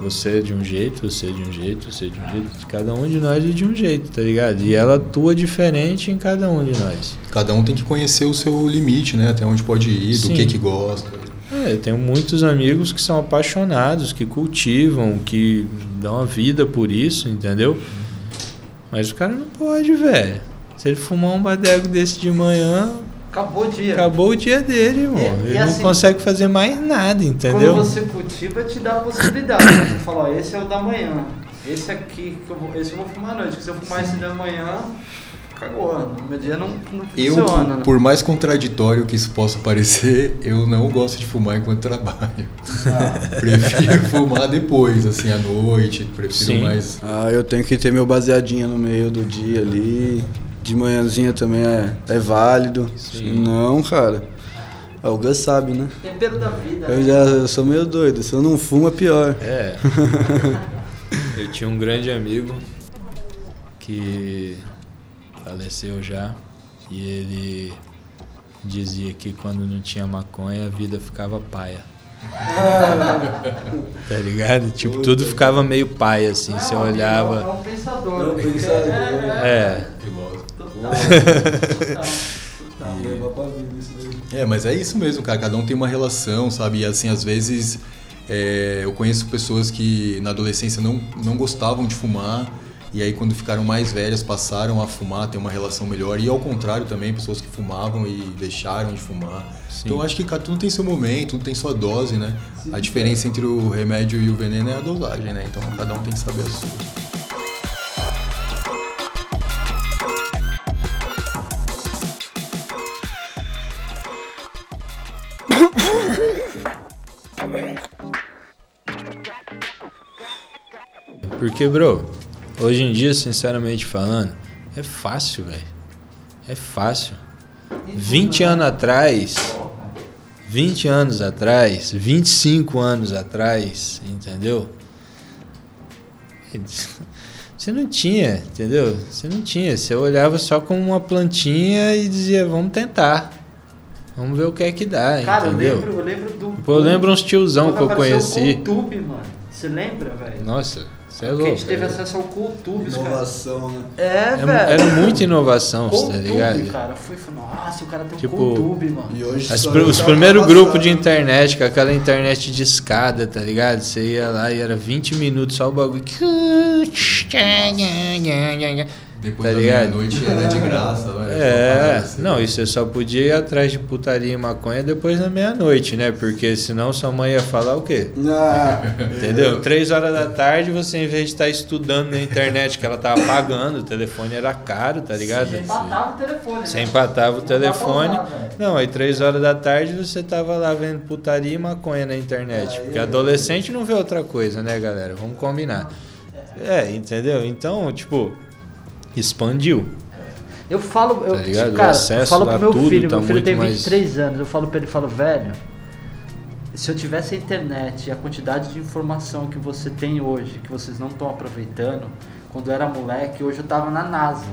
você é de um jeito, você é de um jeito, você é de um jeito, cada um de nós é de um jeito, tá ligado? E ela atua diferente em cada um de nós.
Cada um tem que conhecer o seu limite, né? Até onde pode ir, do
Sim.
que que gosta.
É, eu tenho muitos amigos que são apaixonados, que cultivam, que dão a vida por isso, entendeu? Mas o cara não pode, velho. Se ele fumar um badego desse de manhã,
Acabou o dia.
acabou o dia dele, irmão.
E- e
ele
assim,
não consegue fazer mais nada, entendeu?
Quando você cultiva, te dá a possibilidade. Você fala, ó, esse é o da manhã. Esse aqui, que eu vou, esse eu vou fumar à noite. Se eu fumar esse da manhã, cagou. Meu dia não, não
Eu,
funciona. né?
por mais contraditório que isso possa parecer, eu não gosto de fumar enquanto trabalho. Prefiro fumar depois, assim, à noite. Prefiro
Sim.
mais.
Ah, eu tenho que ter meu baseadinho no meio do dia ali. De manhãzinha também é, é válido. Não, cara. Ah, O Gus sabe, né?
Tempero da vida.
Eu
né?
já eu sou meio doido. Se eu não fumo, é pior.
É. Eu tinha um grande amigo que faleceu já e ele dizia que quando não tinha maconha a vida ficava paia. tá ligado? Tipo, tudo ficava meio paia assim, você
É um- É
olhava.
um pensador.
É um pensador.
É,
É, mas é isso mesmo, cara. Cada um tem uma relação, sabe? E assim, às vezes é, eu conheço pessoas que na adolescência não, não gostavam de fumar. E aí, quando ficaram mais velhas, passaram a fumar, ter uma relação melhor. E ao contrário também, pessoas que fumavam e deixaram de fumar. Então, eu acho que cara, tudo tem seu momento, tudo tem sua dose, né? A diferença entre o remédio e o veneno é a dosagem, né? Então, cada um tem que saber a sua.
Porque, bro, hoje em dia, sinceramente falando, é fácil, velho. É fácil. 20 anos atrás, 20 anos atrás, 25 anos atrás, entendeu? Você não tinha, entendeu? Você não tinha. Você olhava só como uma plantinha e dizia, vamos tentar. Vamos ver o que é que dá,
Cara, eu
entendeu?
lembro, eu lembro do.
Eu lembro uns tiozão
quando
que eu conheci.
Mano. Você lembra, velho?
Nossa, você é
Porque a
louco.
gente teve
velho.
acesso ao CoolTube, cara.
Inovação, né?
É,
É-
velho.
Era muita inovação, tá ligado?
cara. Fui, falei, nossa, o cara tem um
Tipo,
CoolTube, mano.
E hoje
As pr- os
tá
primeiros grupos de internet, com aquela internet de escada, tá ligado? Você ia lá e era 20 minutos só o bagulho.
Depois
Tá
da meia-noite era de graça, velho.
É,
Assim.
não, e você só podia ir atrás de putaria e maconha depois da meia-noite, né? Porque senão sua mãe ia falar o quê?
Ah,
Entendeu? Três horas da tarde, você em vez de estar estudando na internet, que ela tava pagando, o telefone era caro, tá ligado?
Você empatava o telefone. né?
Você empatava o telefone. Não, aí três horas da tarde você tava lá vendo putaria e maconha na internet. Porque adolescente não vê outra coisa, né, galera? Vamos combinar. É, entendeu? Então, tipo, expandiu.
Eu falo, eu,
Tá
cara, eu falo pro meu
tudo
filho,
tá
meu filho tem
mais-
23 anos, eu falo pra ele, falo, velho, se eu tivesse a internet e a quantidade de informação que você tem hoje, que vocês não estão aproveitando, quando eu era moleque, hoje eu tava na NASA.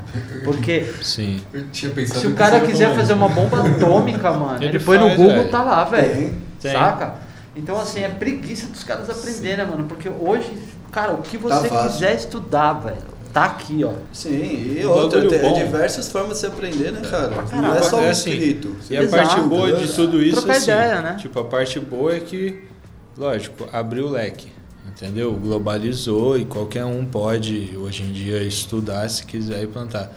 Porque
Sim.
Eu tinha pensado
se o
que
cara quiser fazer uma bomba atômica, mano,
Ele
ele, põe no Google,
velho.
tá lá, velho. Saca? Então, assim, é preguiça dos caras aprenderem, né, mano? Porque hoje, cara, o que
Tá
você
fácil.
quiser estudar, velho, tá aqui, ó.
Sim, e
Um
outra, tem
bom.
diversas formas de se aprender, né, cara? Não
caralho.
é só
É
um
assim,
escrito.
E a
Exato.
parte boa de tudo isso,
Trocar
assim,
ideia, né?
tipo, a parte boa é que, lógico, abriu o leque, entendeu? Globalizou e qualquer um pode, hoje em dia, estudar se quiser e plantar.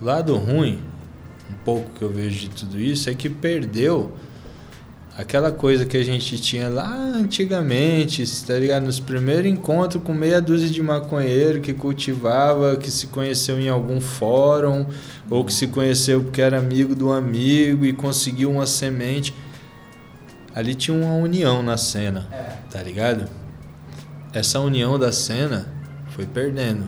O lado ruim, um pouco que eu vejo de tudo isso, é que perdeu aquela coisa que a gente tinha lá antigamente, tá ligado? Nos primeiros encontros com meia dúzia de maconheiro que cultivava, que se conheceu em algum fórum, ou que se conheceu porque era amigo do amigo e conseguiu uma semente. Ali tinha uma união na cena, tá ligado? Essa união da cena foi perdendo.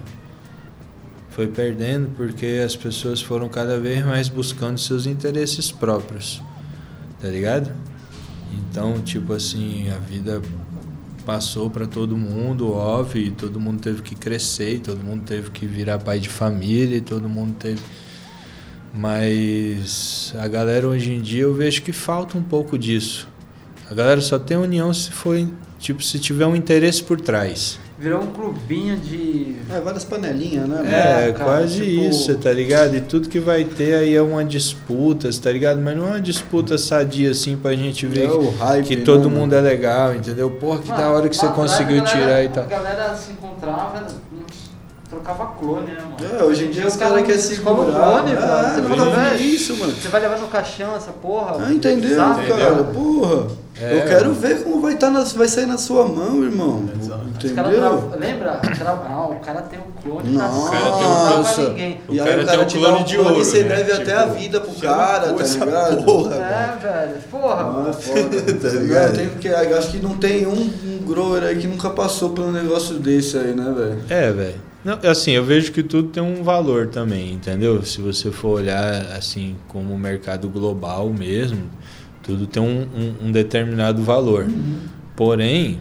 Foi perdendo porque as pessoas foram cada vez mais buscando seus interesses próprios, tá ligado? Então, tipo assim, a vida passou para todo mundo, óbvio, e todo mundo teve que crescer, e todo mundo teve que virar pai de família, e todo mundo teve. Mas a galera hoje em dia eu vejo que falta um pouco disso. A galera só tem união se for, tipo, se tiver um interesse por trás.
Virou um clubinho de.
É, várias panelinhas, né?
É,
É, cara,
quase
tipo-
isso, tá ligado? E tudo que vai ter aí é uma disputa, tá ligado? Mas não é uma disputa sadia assim pra gente ver
É o hype,
que
né,
todo
mano?
mundo é legal, entendeu? Porra, que da
Mano,
hora que você conseguiu
galera-
tirar e tal.
A galera se encontrava, trocava clone, né, mano?
É, hoje em dia os caras querem se segurar.
clone,
É,
mano. Você
eu
fala, velho,
isso, mano.
Você vai levar no caixão essa porra?
Ah, entendeu, cara? Porra.
É,
eu quero
mano.
ver como vai, tá nas, vai sair na sua mão, irmão.
Caras
Entendeu?
Lembra? Ah, o cara tem um clone na
Nossa.
sala, não dá pra ninguém.
E
O
aí
cara
o cara
tem um
te dá
clone
um
de ouro,
e você
né?
deve até a
Tipo,
vida pro cara, tá ligado?
porra,
É, velho. Porra.
Ah,
mano.
foda, tá ligado? Tem, porque eu acho que não tem um, um grower aí que nunca passou por um negócio desse aí, né, velho?
É, velho. Não, assim, eu vejo que tudo tem um valor também, entendeu? Se você for olhar assim como o mercado global mesmo, tudo tem um, um- um determinado valor. Porém,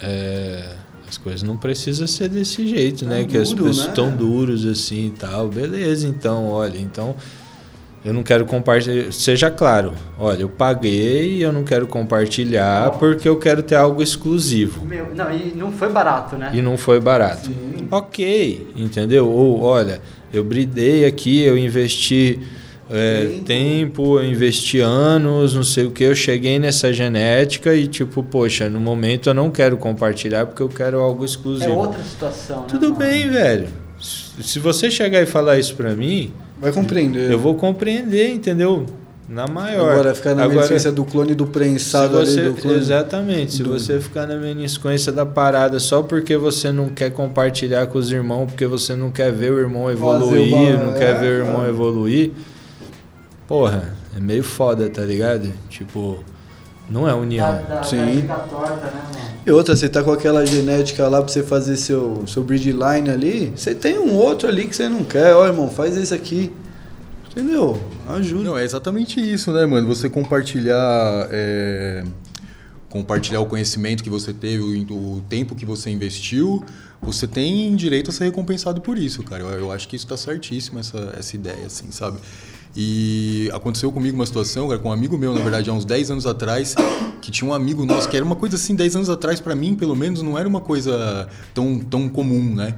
é, as coisas não precisam ser desse jeito, né?
Tão
que as pessoas
né?
estão duros assim e tal. Beleza, então, olha, então eu não quero compartilhar. Seja claro, olha, eu paguei e eu não quero compartilhar porque eu quero ter algo exclusivo.
Meu, não, e não foi barato, né?
E não foi barato. Ok, entendeu? Ou, olha, eu bridei aqui, eu investi é,
Tempo.
tempo, eu investi anos, não sei o que, eu cheguei nessa genética e tipo, poxa, no momento eu não quero compartilhar porque eu quero algo
É
exclusivo.
outra situação, né?
Tudo
mano?
bem, velho. Se você chegar e falar isso pra mim,
Vai compreender.
eu vou compreender, entendeu? Na maior.
Agora ficar na
Agora,
do clone do prensado
você,
ali do clone.
exatamente, se
do-
você ficar na meniscência da parada só porque você não quer compartilhar com os irmãos, porque você não quer ver o irmão evoluir,
Fazer
não quer
é,
ver o irmão
cara.
evoluir, porra, é meio foda, tá ligado? Tipo, não é união.
Da, da,
Sim.
da torta, né, mano?
E outra, você tá com aquela genética lá pra você fazer seu, seu breedline ali, você tem um outro ali que você não quer. Ó, irmão, faz esse aqui. Entendeu? Ajuda.
Não, é exatamente isso, né, mano? Você compartilhar. é, compartilhar o conhecimento que você teve, o, o tempo que você investiu, você tem direito a ser recompensado por isso, cara. Eu, eu acho que isso tá certíssimo, essa, essa ideia, assim, sabe? E aconteceu comigo uma situação, cara, com um amigo meu, na verdade, há uns 10 anos atrás, que tinha um amigo nosso, que era uma coisa assim, 10 anos atrás, pra mim, pelo menos, não era uma coisa tão, tão comum, né?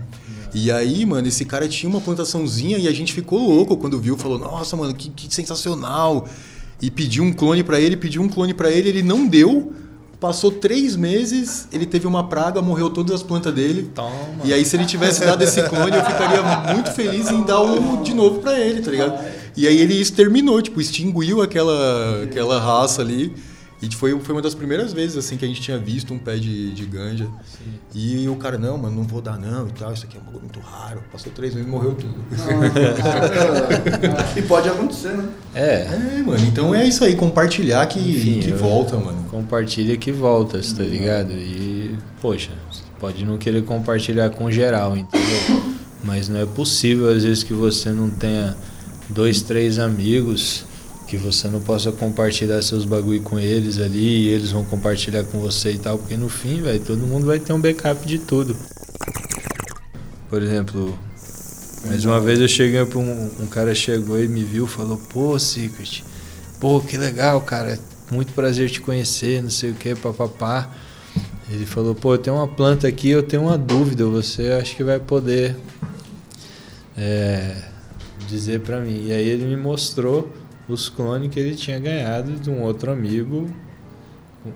E aí, mano, esse cara tinha uma plantaçãozinha e a gente ficou louco quando viu, falou, nossa, mano, que, que sensacional. E pediu um clone pra ele, pediu um clone pra ele, ele não deu. Passou três meses, ele teve uma praga, morreu todas as plantas dele.
Toma.
E aí, se ele tivesse dado esse clone, eu ficaria muito feliz em dar o de novo pra ele, tá ligado? E aí ele exterminou, tipo, extinguiu aquela, aquela raça ali. E foi, foi uma das primeiras vezes assim que a gente tinha visto um pé de, de ganja. E o cara, não, mano, não vou dar não e tal, isso aqui é um bagulho muito raro. Passou três meses e morreu tudo.
e pode acontecer, né?
É,
É, mano, então é isso aí, compartilhar que,
Enfim,
que volta, mano.
compartilha que volta, tá ligado? E, poxa, você pode não querer compartilhar com geral, entendeu? Mas não é possível, às vezes, que você não tenha dois, três amigos que você não possa compartilhar seus bagulho com eles ali e eles vão compartilhar com você e tal, porque no fim, velho, todo mundo vai ter um backup de tudo. Por exemplo, mais uma vez eu cheguei pra um, um cara chegou e me viu, falou: "Pô, Secret, pô, que legal, cara. Muito prazer te conhecer, não sei o que, papapá. Ele falou, pô, eu tenho uma planta aqui, eu tenho uma dúvida, você acho que vai poder é, dizer pra mim. E aí ele me mostrou os clones que ele tinha ganhado de um outro amigo,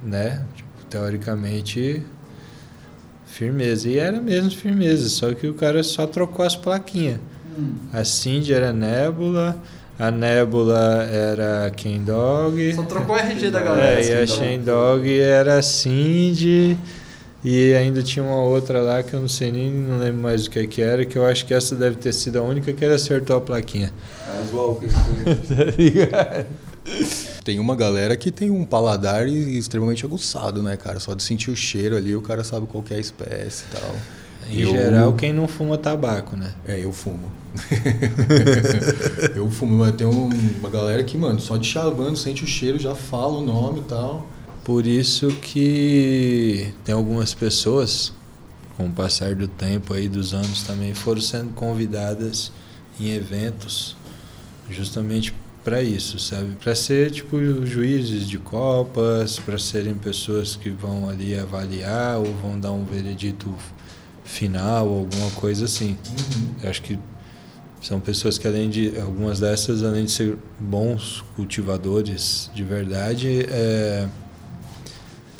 né? Tipo, teoricamente firmeza. E era mesmo firmeza, só que o cara só trocou as plaquinhas. A Cindy era Nebula, a Nebula era King Dog.
Só trocou o RG da galera.
É, e a Shane Dog era a Cindy. E ainda tinha uma outra lá que eu não sei nem, não lembro mais o que que era, que eu acho que essa deve ter sido a única que ele acertou a plaquinha. Tá ligado?
Tem uma galera que tem um paladar extremamente aguçado, né, cara? Só de sentir o cheiro ali, o cara sabe qual que é a espécie e tal.
Em
Eu-
geral, quem não fuma tabaco, né?
É, eu fumo. eu fumo, mas tem um- uma galera que, mano, só de chavando, sente o cheiro, já fala o nome e tal.
Por isso que tem algumas pessoas, com o passar do tempo aí, dos anos também, foram sendo convidadas em eventos justamente para isso, sabe? Para ser tipo juízes de copas, para serem pessoas que vão ali avaliar ou vão dar um veredito final, alguma coisa assim. Eu acho que são pessoas que além de algumas dessas, além de ser bons cultivadores de verdade, é,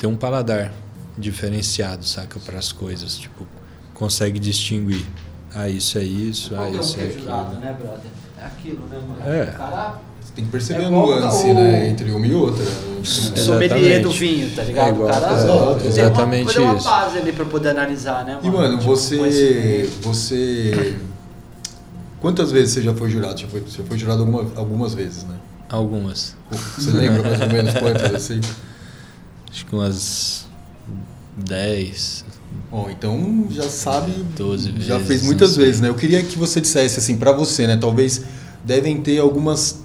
tem um paladar diferenciado, saca, para as coisas, tipo, consegue distinguir. Ah, isso é isso, ah,
é o
isso
que
é aquilo.
né, brother? É aquilo, né, mano?
É.
O cara
Você tem que perceber
É
a nuance,
o-
né, entre uma e outra.
sommelier do vinho, tá ligado?
É igual-
o cara
é,
tem uma-
exatamente
tem uma,
isso.
base ali pra poder analisar, né, mano?
E, mano,
Tipo,
você. Você. Quantas vezes você já foi jurado? Já foi, você foi jurado alguma, algumas vezes, né?
Algumas.
Você lembra mais ou menos quantas assim?
Acho que umas 10.
Bom, então já sabe,
12
já
vezes,
fez muitas vezes, né? Eu queria que você dissesse assim pra você, né? Talvez devem ter algumas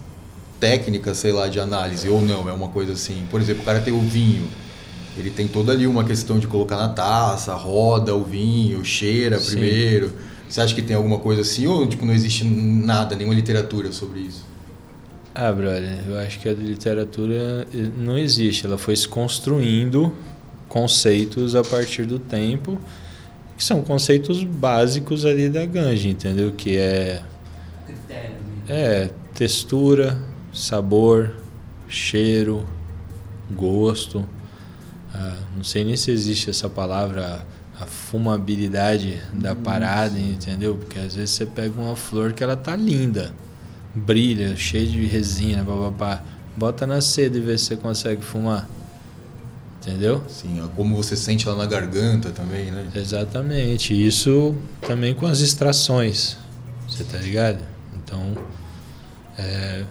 técnicas, sei lá, de análise ou não, é uma coisa assim. Por exemplo, o cara tem o vinho, ele tem toda ali uma questão de colocar na taça, roda o vinho, cheira
Sim.
primeiro. Você acha que tem alguma coisa assim ou tipo não existe nada, nenhuma literatura sobre isso?
Ah, brother, eu acho que a literatura eh, não existe. Ela foi se construindo conceitos a partir do tempo, que são conceitos básicos ali da ganja, entendeu? Que é,
Critério, né?
é textura, sabor, cheiro, gosto. Ah, não sei nem se existe essa palavra, a fumabilidade da parada, entendeu? Porque às vezes você pega uma flor que ela tá linda, brilha, cheia de resina, bababá. Bota na seda e vê se você consegue fumar. Entendeu?
Ó, como você sente lá na garganta também, né?
Exatamente. Isso também com as extrações. Você tá ligado? Então, é,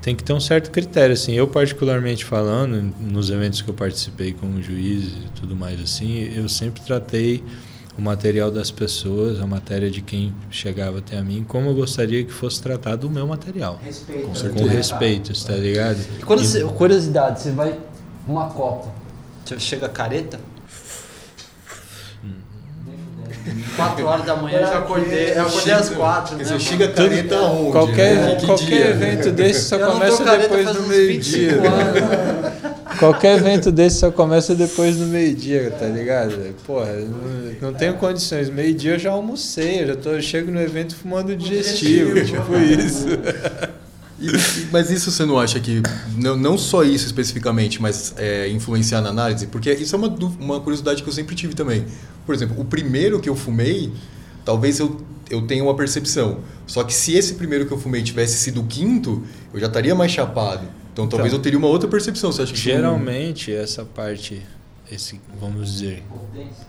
tem que ter um certo critério. Assim, eu, particularmente falando, nos eventos que eu participei como juiz e tudo mais assim, eu sempre tratei o material das pessoas, a matéria de quem chegava até a mim, como eu gostaria que fosse tratado o meu material.
Respeito.
Com
né?
certeza.
Com respeito, tá ligado?
E quando
E-
você, curiosidade, você vai uma copa, você chega careta? 4 horas da manhã eu já acordei. Eu acordei às 4, né?
Você chega careta onde?
Qualquer,
né? Que
qualquer
dia?
evento desse só
Eu
começa depois do meio-dia.
25 anos.
Qualquer evento desse só começa depois do meio-dia, tá ligado? Porra, não, não tenho condições. Meio-dia eu já almocei, eu já tô, eu chego no evento fumando digestivo, tipo isso.
E- mas isso você não acha que, não, não só isso especificamente, mas é, influenciar na análise? Porque isso é uma, uma curiosidade que eu sempre tive também. Por exemplo, o primeiro que eu fumei, talvez eu, eu tenha uma percepção. Só que se esse primeiro que eu fumei tivesse sido o quinto, eu já estaria mais chapado. Então talvez
Então,
eu teria uma outra percepção. Você acha que
Geralmente essa parte, esse, vamos dizer,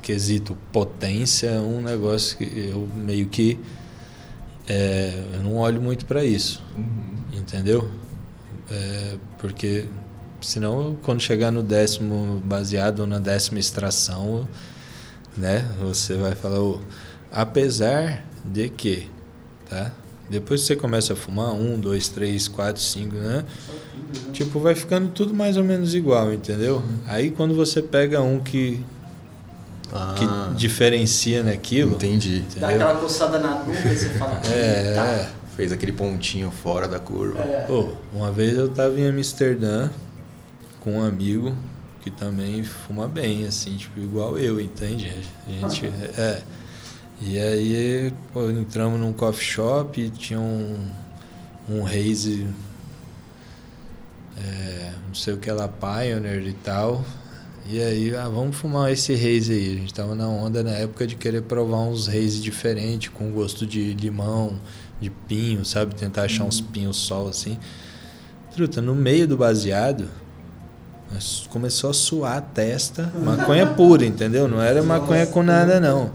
quesito potência é um negócio que eu meio que é, eu não olho muito para isso, entendeu? É, porque senão quando chegar no décimo baseado ou na décima extração, né, você vai falar, "Ô, apesar de que, tá? Depois que você começa a fumar um, dois, três, quatro, cinco, né? Tipo, vai ficando tudo mais ou menos igual, entendeu? Aí quando você pega um que, que
Ah,
diferencia naquilo,
entendi.
Dá
entendeu?
aquela coçada na nuca e você fala.
É,
"Tá".
é.
Fez aquele pontinho fora da curva.
Pô, uma vez eu tava em Amsterdã com um amigo que também fuma bem, assim, tipo, igual eu, entende? A gente, é. E aí, pô, entramos num coffee shop e tinha um, um haze, é, não sei o que lá, Pioneer e tal. E aí, ah, vamos fumar esse haze aí. A gente tava na onda na época de querer provar uns haze diferentes, com gosto de limão, de pinho, sabe? Tentar achar uns pinhos sol assim. Truta, no meio do baseado, começou a suar a testa. Maconha pura, entendeu? Não era maconha com nada, não.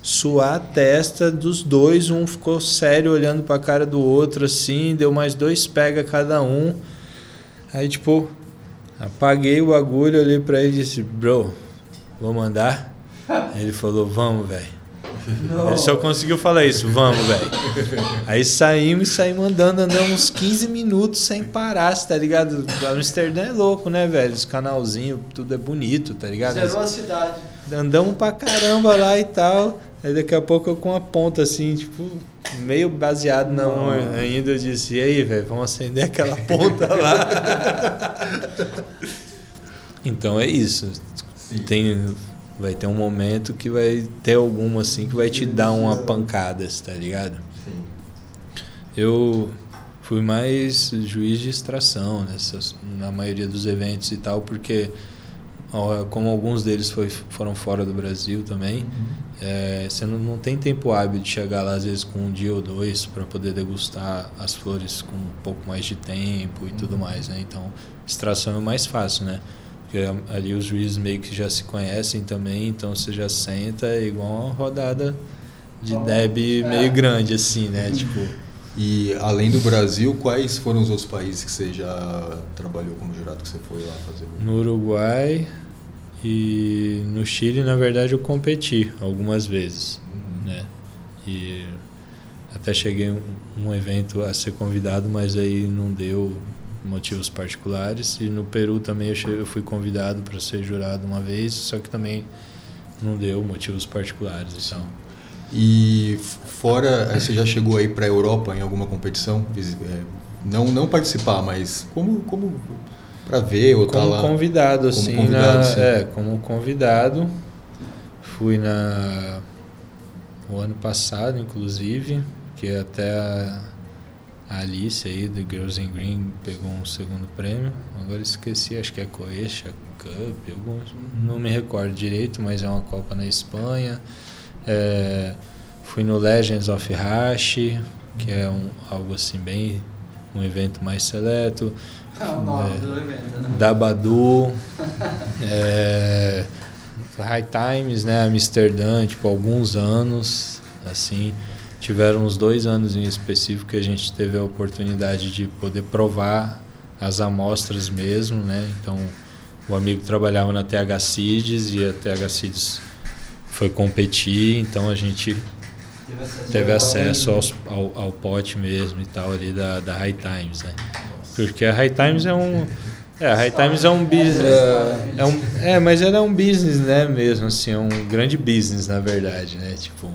Suar a testa dos dois, um ficou sério olhando pra cara do outro assim, deu mais dois pega cada um. Aí, tipo, apaguei o bagulho, olhei pra ele e disse, bro, vou mandar? Ele falou, vamos, velho. Ele só conseguiu falar isso, vamos, velho. Aí saímos e saímos andando, andamos uns 15 minutos sem parar, tá ligado? Amsterdã é louco, né, velho? Os canalzinhos, tudo é bonito, tá ligado?
Zerou a cidade.
Andamos pra caramba lá e tal. Aí daqui a pouco eu com a ponta assim, tipo, meio baseado na mão ainda, eu disse, e aí, velho, vamos acender aquela ponta lá. então é isso. Tem, vai ter um momento que vai ter alguma assim que vai te dar uma pancada, tá ligado? Eu fui mais juiz de extração nessas, na maioria dos eventos e tal, porque como alguns deles foi, foram fora do Brasil também, é, você não, não tem tempo hábil de chegar lá às vezes com um dia ou dois para poder degustar as flores com um pouco mais de tempo e tudo mais, né? Então, extração é mais fácil, né? Porque ali os juízes meio que já se conhecem também, então você já senta é igual uma rodada de deb meio grande assim, né? Tipo,
E além do Brasil, quais foram os outros países que você já trabalhou como jurado que você foi lá fazer?
No Uruguai e no Chile, na verdade, eu competi algumas vezes, né? E até cheguei um, um evento a ser convidado, mas aí não deu motivos particulares. E no Peru também eu, che- eu fui convidado para ser jurado uma vez, só que também não deu motivos particulares. Então,
E fora, você já chegou aí para a Europa em alguma competição? É, não, não participar, mas como, como para ver ou estar
como
lá?
convidado,
Como
assim,
convidado,
na-
sim.
é, como convidado. Fui na o ano passado, inclusive, que até a, a Alice aí do Girls in Green pegou um segundo prêmio. Agora esqueci, acho que é Croatia Cup, algum, não me recordo direito, mas é uma Copa na Espanha. É, fui no Legends of Hash, que é um, algo assim bem um evento mais seleto.
Nome
É.
do evento, né?
da Badu, é, High Times, né, Amsterdã, tipo, alguns anos, assim, tiveram uns dois anos em específico que a gente teve a oportunidade de poder provar as amostras mesmo, né, então o amigo trabalhava na TH Seeds e a TH Seeds foi competir, então a gente teve acesso aos- ao, ao pote mesmo e tal ali da, da High Times, né? Porque a High Times é um É, a High Times é um business. É, um, é, mas ela é um business, né, mesmo, assim, é um grande business, na verdade, né? Tipo,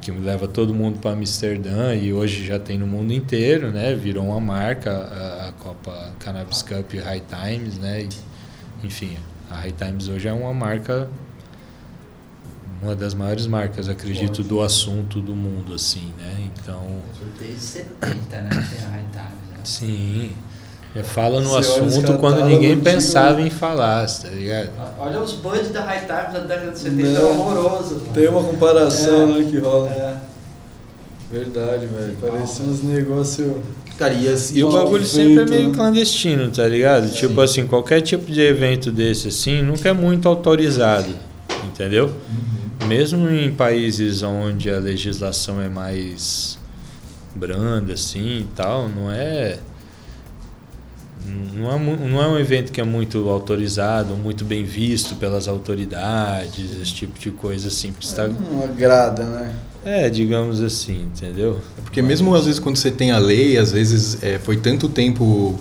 que leva todo mundo para Amsterdã e hoje já tem no mundo inteiro, né? Virou uma marca a, a Copa Cannabis Cup High Times, né? E, enfim, a High Times hoje é uma marca uma das maiores marcas, acredito, do assunto do mundo, assim, né? Então.
Desde 70, né? Tem a High Times.
Sim. Já fala no assunto quando ninguém pensava em falar, tá ligado?
Olha os buds da High Times da década de 70,
Não.
é horroroso. mano.
Tem uma comparação,
É.
né, que rola.
É.
Verdade, velho. Parecia uns negócios.
Cara, e,
E o bagulho
feito,
sempre é meio
né?
clandestino, tá ligado? Tipo assim, qualquer tipo de evento desse assim, nunca é muito autorizado, entendeu? Mesmo em países onde a legislação é mais branda assim e tal, não é não é, não é um evento que é muito autorizado, muito bem visto pelas autoridades, esse tipo de coisa assim, porque está
Não agrada, né?
é, digamos assim, entendeu?
Porque mesmo às vezes quando você tem a lei, às vezes é, foi tanto tempo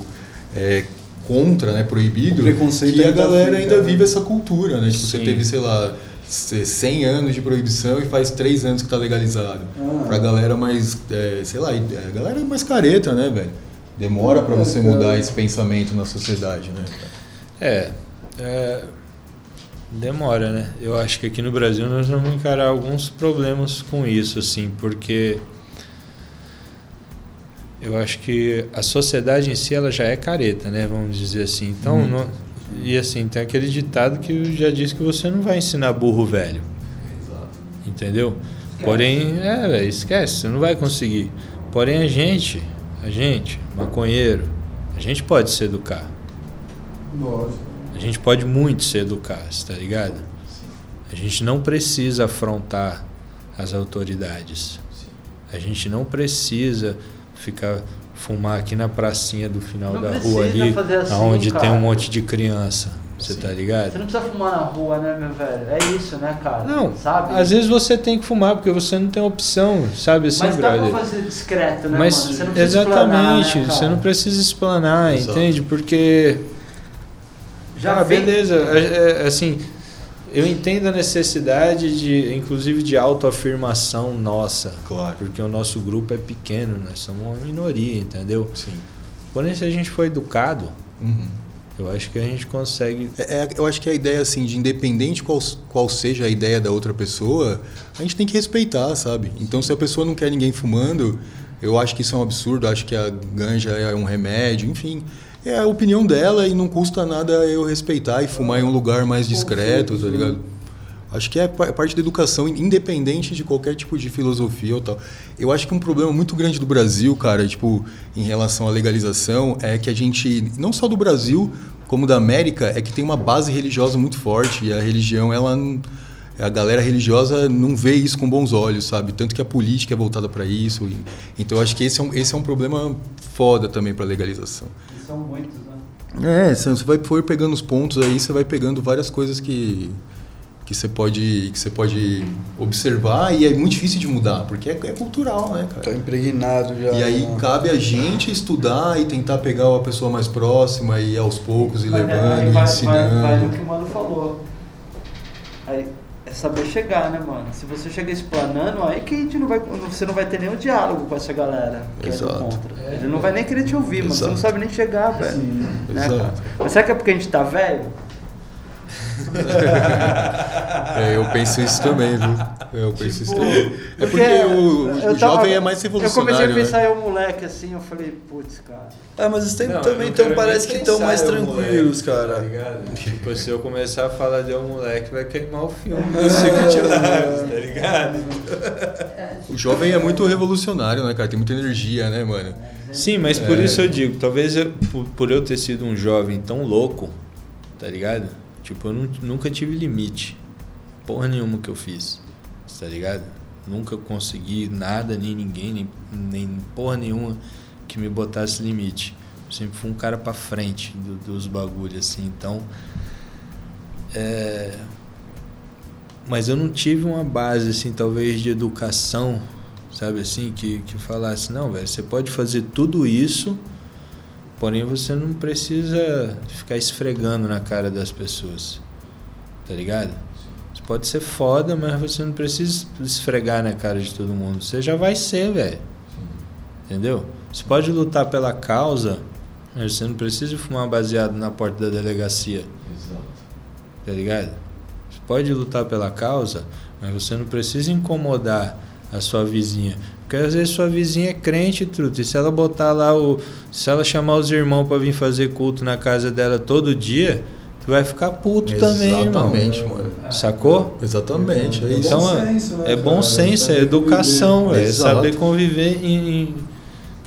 é, contra, né, proibido,
O preconceito
que a
ainda
galera
fica,
ainda
né?
vive essa cultura, né? Tipo, você teve, sei lá, 100 anos de proibição e faz 3 anos que tá legalizado.
Ah.
Pra galera mais, é, sei lá, é, a galera mais careta, né, velho? Demora pra
É,
você mudar esse pensamento na sociedade, né?
É, é, demora, né? Eu acho que aqui no Brasil nós vamos encarar alguns problemas com isso, assim, porque eu acho que a sociedade em si ela já é careta, né? Vamos dizer assim. Então, não- e assim tem aquele ditado que já diz que você não vai ensinar burro velho, entendeu? Porém, é, véio, esquece, você não vai conseguir. Porém, a gente, a gente, maconheiro, a gente pode se educar.
Lógico.
A gente pode muito se educar, tá ligado? A gente não precisa afrontar as autoridades. A gente não precisa ficar fumar aqui na pracinha do final
Não
da rua ali,
assim,
onde tem
cara.
um monte de criança. Você tá
Você
ligado?
não precisa fumar na rua, né, meu velho? É isso, né, cara?
Não,
sabe?
às vezes você tem que fumar porque você não tem opção, sabe assim,
Mas dá
brother?
pra fazer discreto, né,
Mas
mano? Você não precisa explanar,
exatamente,
né,
você não precisa explanar,
Exato.
entende? Porque
Já
ah, beleza. É, é, assim, eu entendo a necessidade de, inclusive, de autoafirmação nossa.
Claro.
Porque o nosso grupo é pequeno, nós somos uma minoria, entendeu?
Sim.
Porém, se a gente for educado,
Uhum.
eu acho que a gente consegue.
É, é, eu acho que a ideia, assim, de independente qual, qual seja a ideia da outra pessoa, a gente tem que respeitar, sabe? Então, se a pessoa não quer ninguém fumando, eu acho que isso é um absurdo, acho que a ganja é um remédio, enfim. É a opinião dela e não custa nada eu respeitar e fumar em um lugar mais discreto, tá ligado? Acho que é pa- parte da educação, independente de qualquer tipo de filosofia ou tal. Eu acho que um problema muito grande do Brasil, cara, tipo, em relação à legalização, é que a gente, não só do Brasil, como da América, é que tem uma base religiosa muito forte e a religião, ela a galera religiosa não vê isso com bons olhos, sabe? Tanto que a política é voltada para isso. e- então eu acho que esse é um, esse é um problema foda também para legalização.
São muitos, né?
É, se você vai for pegando os pontos aí, você vai pegando várias coisas que que você pode que você pode observar e é muito difícil de mudar, porque é, é cultural, né,
Tá
cara?
impregnado já.
E aí
né?
cabe a gente estudar e tentar pegar a pessoa mais próxima e aos poucos e levando,
aí
e
vai,
ensinando.
Vai, vai no que o mano falou. Aí é saber chegar, né, mano? Se você chega explanando, aí que a gente não vai, você não vai ter nenhum diálogo com essa galera que é
Exato.
do contra. Ele não vai nem querer te ouvir, mano. Você não
Exato.
sabe nem chegar, velho.
Sim,
Né,
exato.
cara? Mas será que é porque a gente tá velho?
É, eu penso isso também, viu? Eu penso isso também. É porque,
Porque
o, o
eu tava-
jovem é mais
Eu comecei
revolucionário,
a pensar
né?
em um moleque assim, eu falei, putz, cara.
Ah, mas os tempos
eu
também tão, parece que estão mais
eu,
tranquilos,
moleque,
cara.
Tá ligado? Tipo, se eu começar a falar de um moleque, vai queimar o filme do Secret Lives, tá ligado?
O jovem é muito revolucionário, né, cara? Tem muita energia, né, mano?
Sim, mas por
É.
isso eu digo, talvez eu- por, por eu ter sido um jovem tão louco, tá ligado? Tipo, eu nu- nunca tive limite. Porra nenhuma que eu fiz, tá ligado? Nunca consegui nada, nem ninguém, nem, nem porra nenhuma que me botasse limite. Eu sempre fui um cara pra frente do- dos bagulhos, assim, então. É. Mas eu não tive uma base, assim, talvez de educação, sabe assim, que, que falasse, não, velho, você pode fazer tudo isso, Porém, você não precisa ficar esfregando na cara das pessoas. Tá ligado? Você pode ser foda, mas você não precisa esfregar na cara de todo mundo. Você já vai ser, velho. Entendeu? Você pode lutar pela causa, mas você não precisa fumar baseado na porta da delegacia.
Exato.
Tá ligado? Você pode lutar pela causa, mas você não precisa incomodar a sua vizinha. Porque às vezes sua vizinha é crente, truta, e se ela botar lá o. Se ela chamar os irmãos pra vir fazer culto na casa dela todo dia, tu vai ficar puto também, irmão.
Exatamente, mano.
Sacou?
Exatamente, é isso.
Então
bom
é,
senso, né,
é bom
cara?
senso, é educação, é
Exato.
saber conviver em, em-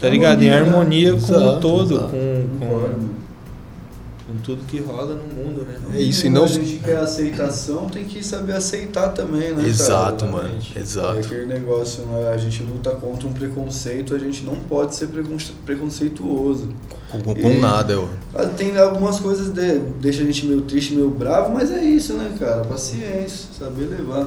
tá ligado? Em
Harmonia, né?
harmonia com o
Exato,
todo,
exato.
com, com. Com tudo que rola no mundo, né?
É isso, e
Quando
não.
a gente quer aceitação, tem que saber aceitar também, né?
Exato,
cara?
mano.
É
Exato.
aquele negócio, né? a gente luta contra um preconceito, a gente não pode ser precon- preconceituoso.
Com, com- com nada, eu.
Tem algumas coisas que deixa a gente meio triste, meio bravo, mas é isso, né, cara? Paciência, saber levar.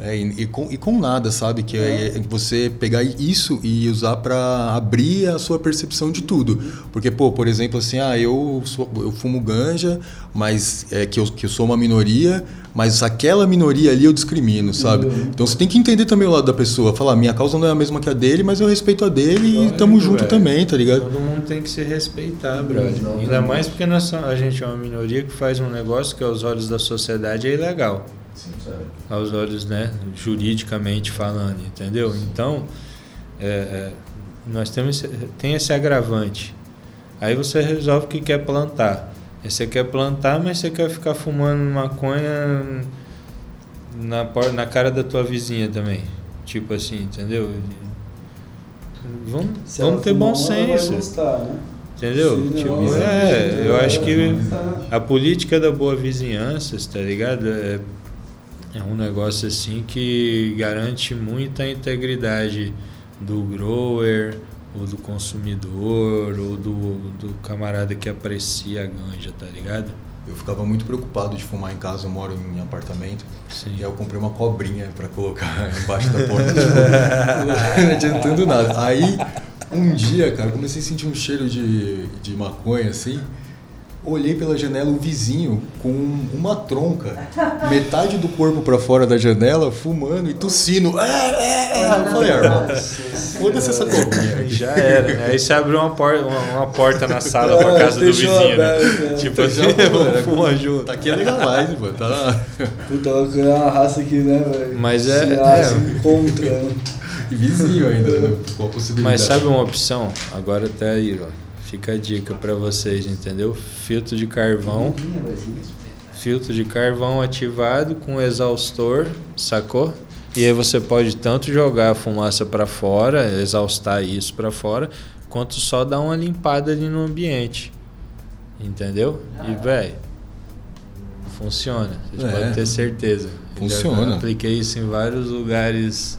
É, e, e com, e com nada, sabe? Que é, você pegar isso e usar pra abrir a sua percepção de tudo. Porque, pô, por exemplo, assim, ah, eu, sou, eu fumo ganja, mas é que eu, que eu sou uma minoria, mas aquela minoria ali eu discrimino, sabe? Então você tem que entender também o lado da pessoa. Falar, minha causa não é a mesma que a dele, mas eu respeito a dele e
Lógico,
tamo junto
velho.
também, tá ligado?
Todo mundo tem que se respeitar, brother. Ainda mais porque nós, a gente é uma minoria que faz um negócio que aos olhos da sociedade é ilegal. Aos olhos, né, juridicamente falando, entendeu? Então, é, é, nós temos esse- tem esse agravante. Aí você resolve que quer plantar. Aí você quer plantar, mas você quer ficar fumando maconha na, na cara da tua vizinha também. Tipo assim, entendeu? Vamos,
Se
vamos ter bom senso.
gostar, né?
Entendeu? Tipo,
não,
é, eu acho que a política da boa vizinhança, tá ligado? É, é um negócio assim que garante muita integridade do grower, ou do consumidor, ou do, do camarada que aprecia a ganja, tá ligado?
Eu ficava muito preocupado de fumar em casa, eu moro em apartamento.
Sim.
E aí eu comprei uma cobrinha pra colocar embaixo da porta. tipo, não adiantando nada. Aí, um dia, cara, comecei a sentir um cheiro de, de maconha assim. Olhei pela janela o vizinho com uma tronca, metade do corpo pra fora da janela, fumando e tossindo. É, é, é. Eu falei, ah, irmão, foda-se essa cobrinha.
Aí já era, né? Aí você abriu uma, por, uma, uma porta na sala pra casa do vizinho, né?
aberto, né?
Tipo assim, vamos fumar junto.
Tá aqui a legalize, mano. Tá
Puta, é uma raça que, né, velho?
Mas é-
Se
é.
acha, encontra, né?
e vizinho ainda, né? Qual a possibilidade?
Mas sabe uma opção? Agora até aí, ó. Fica a dica pra vocês, entendeu? Filtro de carvão. Filtro de carvão ativado com exaustor, sacou? E aí você pode tanto jogar a fumaça pra fora, exaustar isso pra fora, quanto só dar uma limpada ali no ambiente. Entendeu? E, velho, funciona. Vocês
É.
podem ter certeza. Eu já
Funciona.
apliquei isso em vários lugares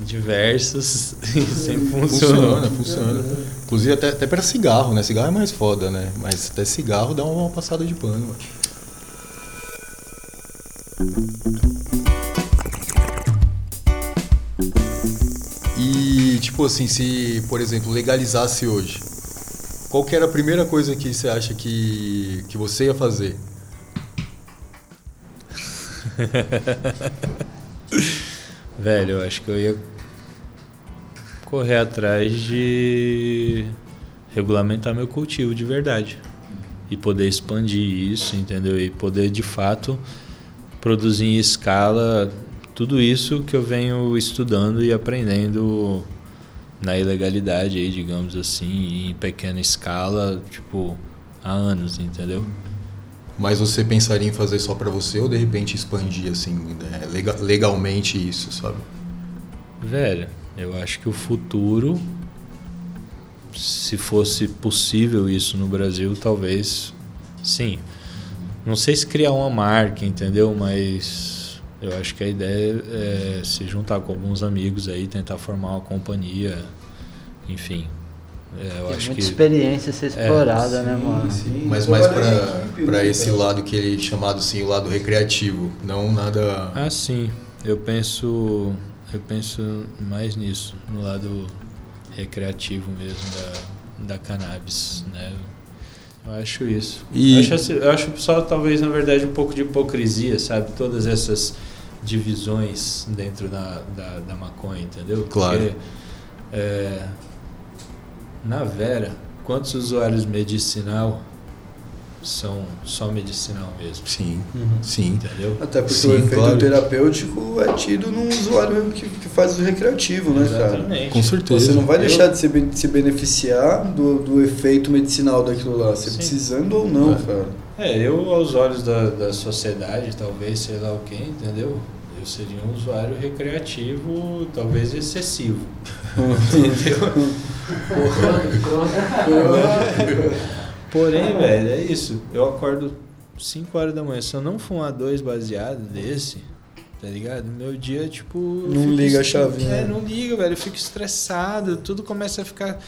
diversos e sempre funcionou.
Funciona, funciona. Inclusive até, até para cigarro, né? Cigarro é mais foda, né? Mas até cigarro dá uma passada de pano. mano. E tipo assim, se, por exemplo, legalizasse hoje, qual que era a primeira coisa que você acha que, que você ia fazer?
Velho, eu acho que eu ia correr atrás de regulamentar meu cultivo de verdade. E poder expandir isso, entendeu? E poder de fato produzir em escala tudo isso que eu venho estudando e aprendendo na ilegalidade aí, digamos assim, em pequena escala, tipo, há anos, entendeu?
Mas você pensaria em fazer só pra você ou de repente expandir assim, né, lega- legalmente isso, sabe?
Velho, eu acho que o futuro, se fosse possível isso no Brasil, talvez sim. Não sei se criar uma marca, entendeu? Mas eu acho que a ideia é se juntar com alguns amigos aí, tentar formar uma companhia, enfim. É, eu
Tem
acho
muita
que
experiência a ser explorada, né, mano?
Sim,
Mas mais
né,
esse lado que ele chamado assim, o lado recreativo, não nada.
Ah, sim. Eu penso, eu penso mais nisso, no lado recreativo mesmo da cannabis, né? Eu acho isso.
E-
Eu, acho, assim- eu acho só talvez na verdade um pouco de hipocrisia, sabe? Todas essas divisões dentro da, da, da maconha, entendeu?
Claro.
Porque, é, na Vera, quantos usuários medicinal são só medicinal mesmo?
Sim, sim.
Entendeu?
Até porque
Sim,
o efeito
claro.
terapêutico é tido num usuário que, que faz o recreativo, né, cara?
Exatamente.
Com certeza.
Você não vai deixar de se, se beneficiar do, do efeito medicinal daquilo lá, você
Sim.
precisando ou não,
É.
cara.
É, eu aos olhos da, da sociedade, talvez, sei lá o que, entendeu? Eu seria um usuário recreativo, talvez excessivo. entendeu? Porém, velho, é isso. Eu acordo 5 horas da manhã. Se eu não fumar dois baseados desse, tá ligado? Meu dia, tipo.
Não liga a chavinha.
É, não liga, velho. Eu fico estressado, tudo começa a ficar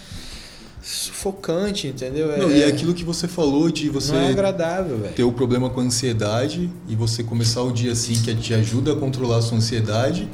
sufocante, entendeu?
Não, e é aquilo que você falou de você
Não é agradável, velho.
ter o problema com a ansiedade e você começar o dia assim que te ajuda a controlar a sua ansiedade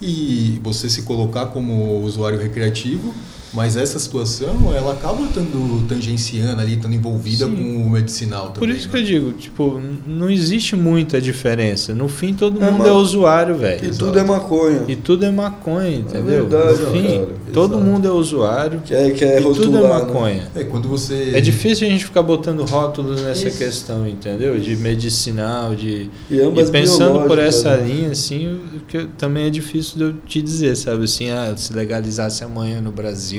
e você se colocar como usuário recreativo, mas essa situação ela acaba estando tangenciando ali, estando envolvida
Sim.
com o medicinal
Por
também.
isso
né?
que eu digo, tipo, não existe muita diferença. No fim, todo
É,
mundo
mas-
é usuário, velho.
E tudo é maconha.
E tudo é maconha, entendeu?
verdade,
no fim,
cara.
todo
Exato.
mundo é usuário.
Que é, que é
e tudo é
rotular, né?
maconha.
É quando você
É difícil a gente ficar botando rótulos nessa
Isso.
questão, entendeu? De medicinal, de.
E ambas
e pensando por essa
né?
linha, assim, que também é difícil de eu te dizer, sabe? Assim, ah, se legalizasse amanhã no Brasil,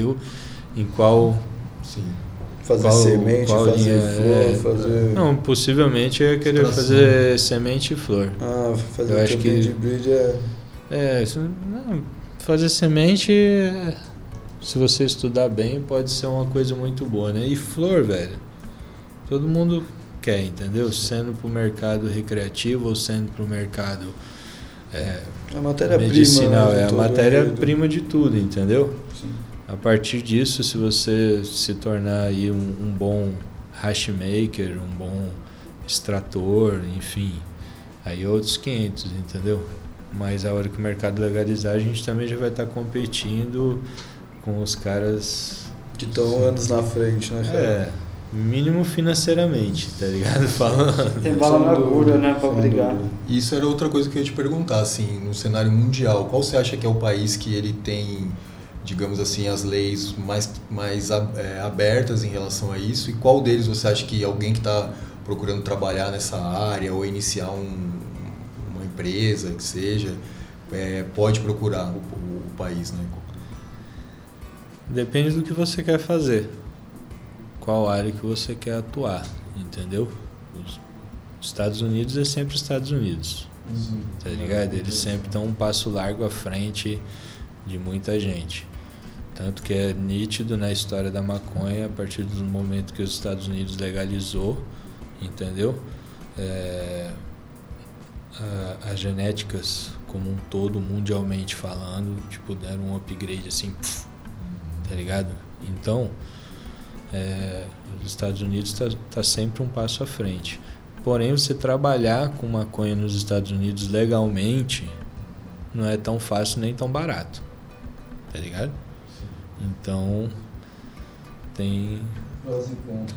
em qual.
sim.
Fazer
Qual-
semente,
qual
fazer
linha?
flor,
É.
fazer.
Não, possivelmente eu ia querer fazer semente e flor.
Ah, fazer
Eu acho que-
de breed é.
É, isso, não, fazer semente, é, se você estudar bem, pode ser uma coisa muito boa, né? E flor, velho, todo mundo quer, entendeu? Sendo pro mercado recreativo ou sendo pro mercado é,
A
medicinal,
né, de
é a matéria-prima de tudo, entendeu?
Sim.
A partir disso, se você se tornar aí um, um bom hash maker, um bom extrator, enfim, aí é outros 500, entendeu? Mas a hora que o mercado legalizar, a gente também já vai estar competindo com os caras,
Que estão anos na frente, né, cara?
é, mínimo financeiramente, tá ligado? Falando.
Tem bala na agulha, né, pra brigar.
dúvida.
Isso era outra coisa que eu ia te perguntar, assim, no cenário mundial, qual você acha que é o país que ele tem, digamos assim, as leis mais, mais é, abertas em relação a isso? E qual deles você acha que alguém que está procurando trabalhar nessa área ou iniciar um- uma empresa, que seja, é, pode procurar o, o- o país, né?
Depende do que você quer fazer. Qual área que você quer atuar, entendeu? Os Estados Unidos é sempre Estados Unidos, tá ligado? Eles sempre estão um passo largo à frente de muita gente. Tanto que é nítido na história da maconha, a partir do momento que os Estados Unidos legalizou, entendeu? É, as genéticas como um todo, mundialmente falando, tipo, deram um upgrade assim, puf, tá ligado? Então, é, os Estados Unidos está tá sempre um passo à frente. Porém, você trabalhar com maconha nos Estados Unidos legalmente não é tão fácil nem tão barato, tá ligado? Então, tem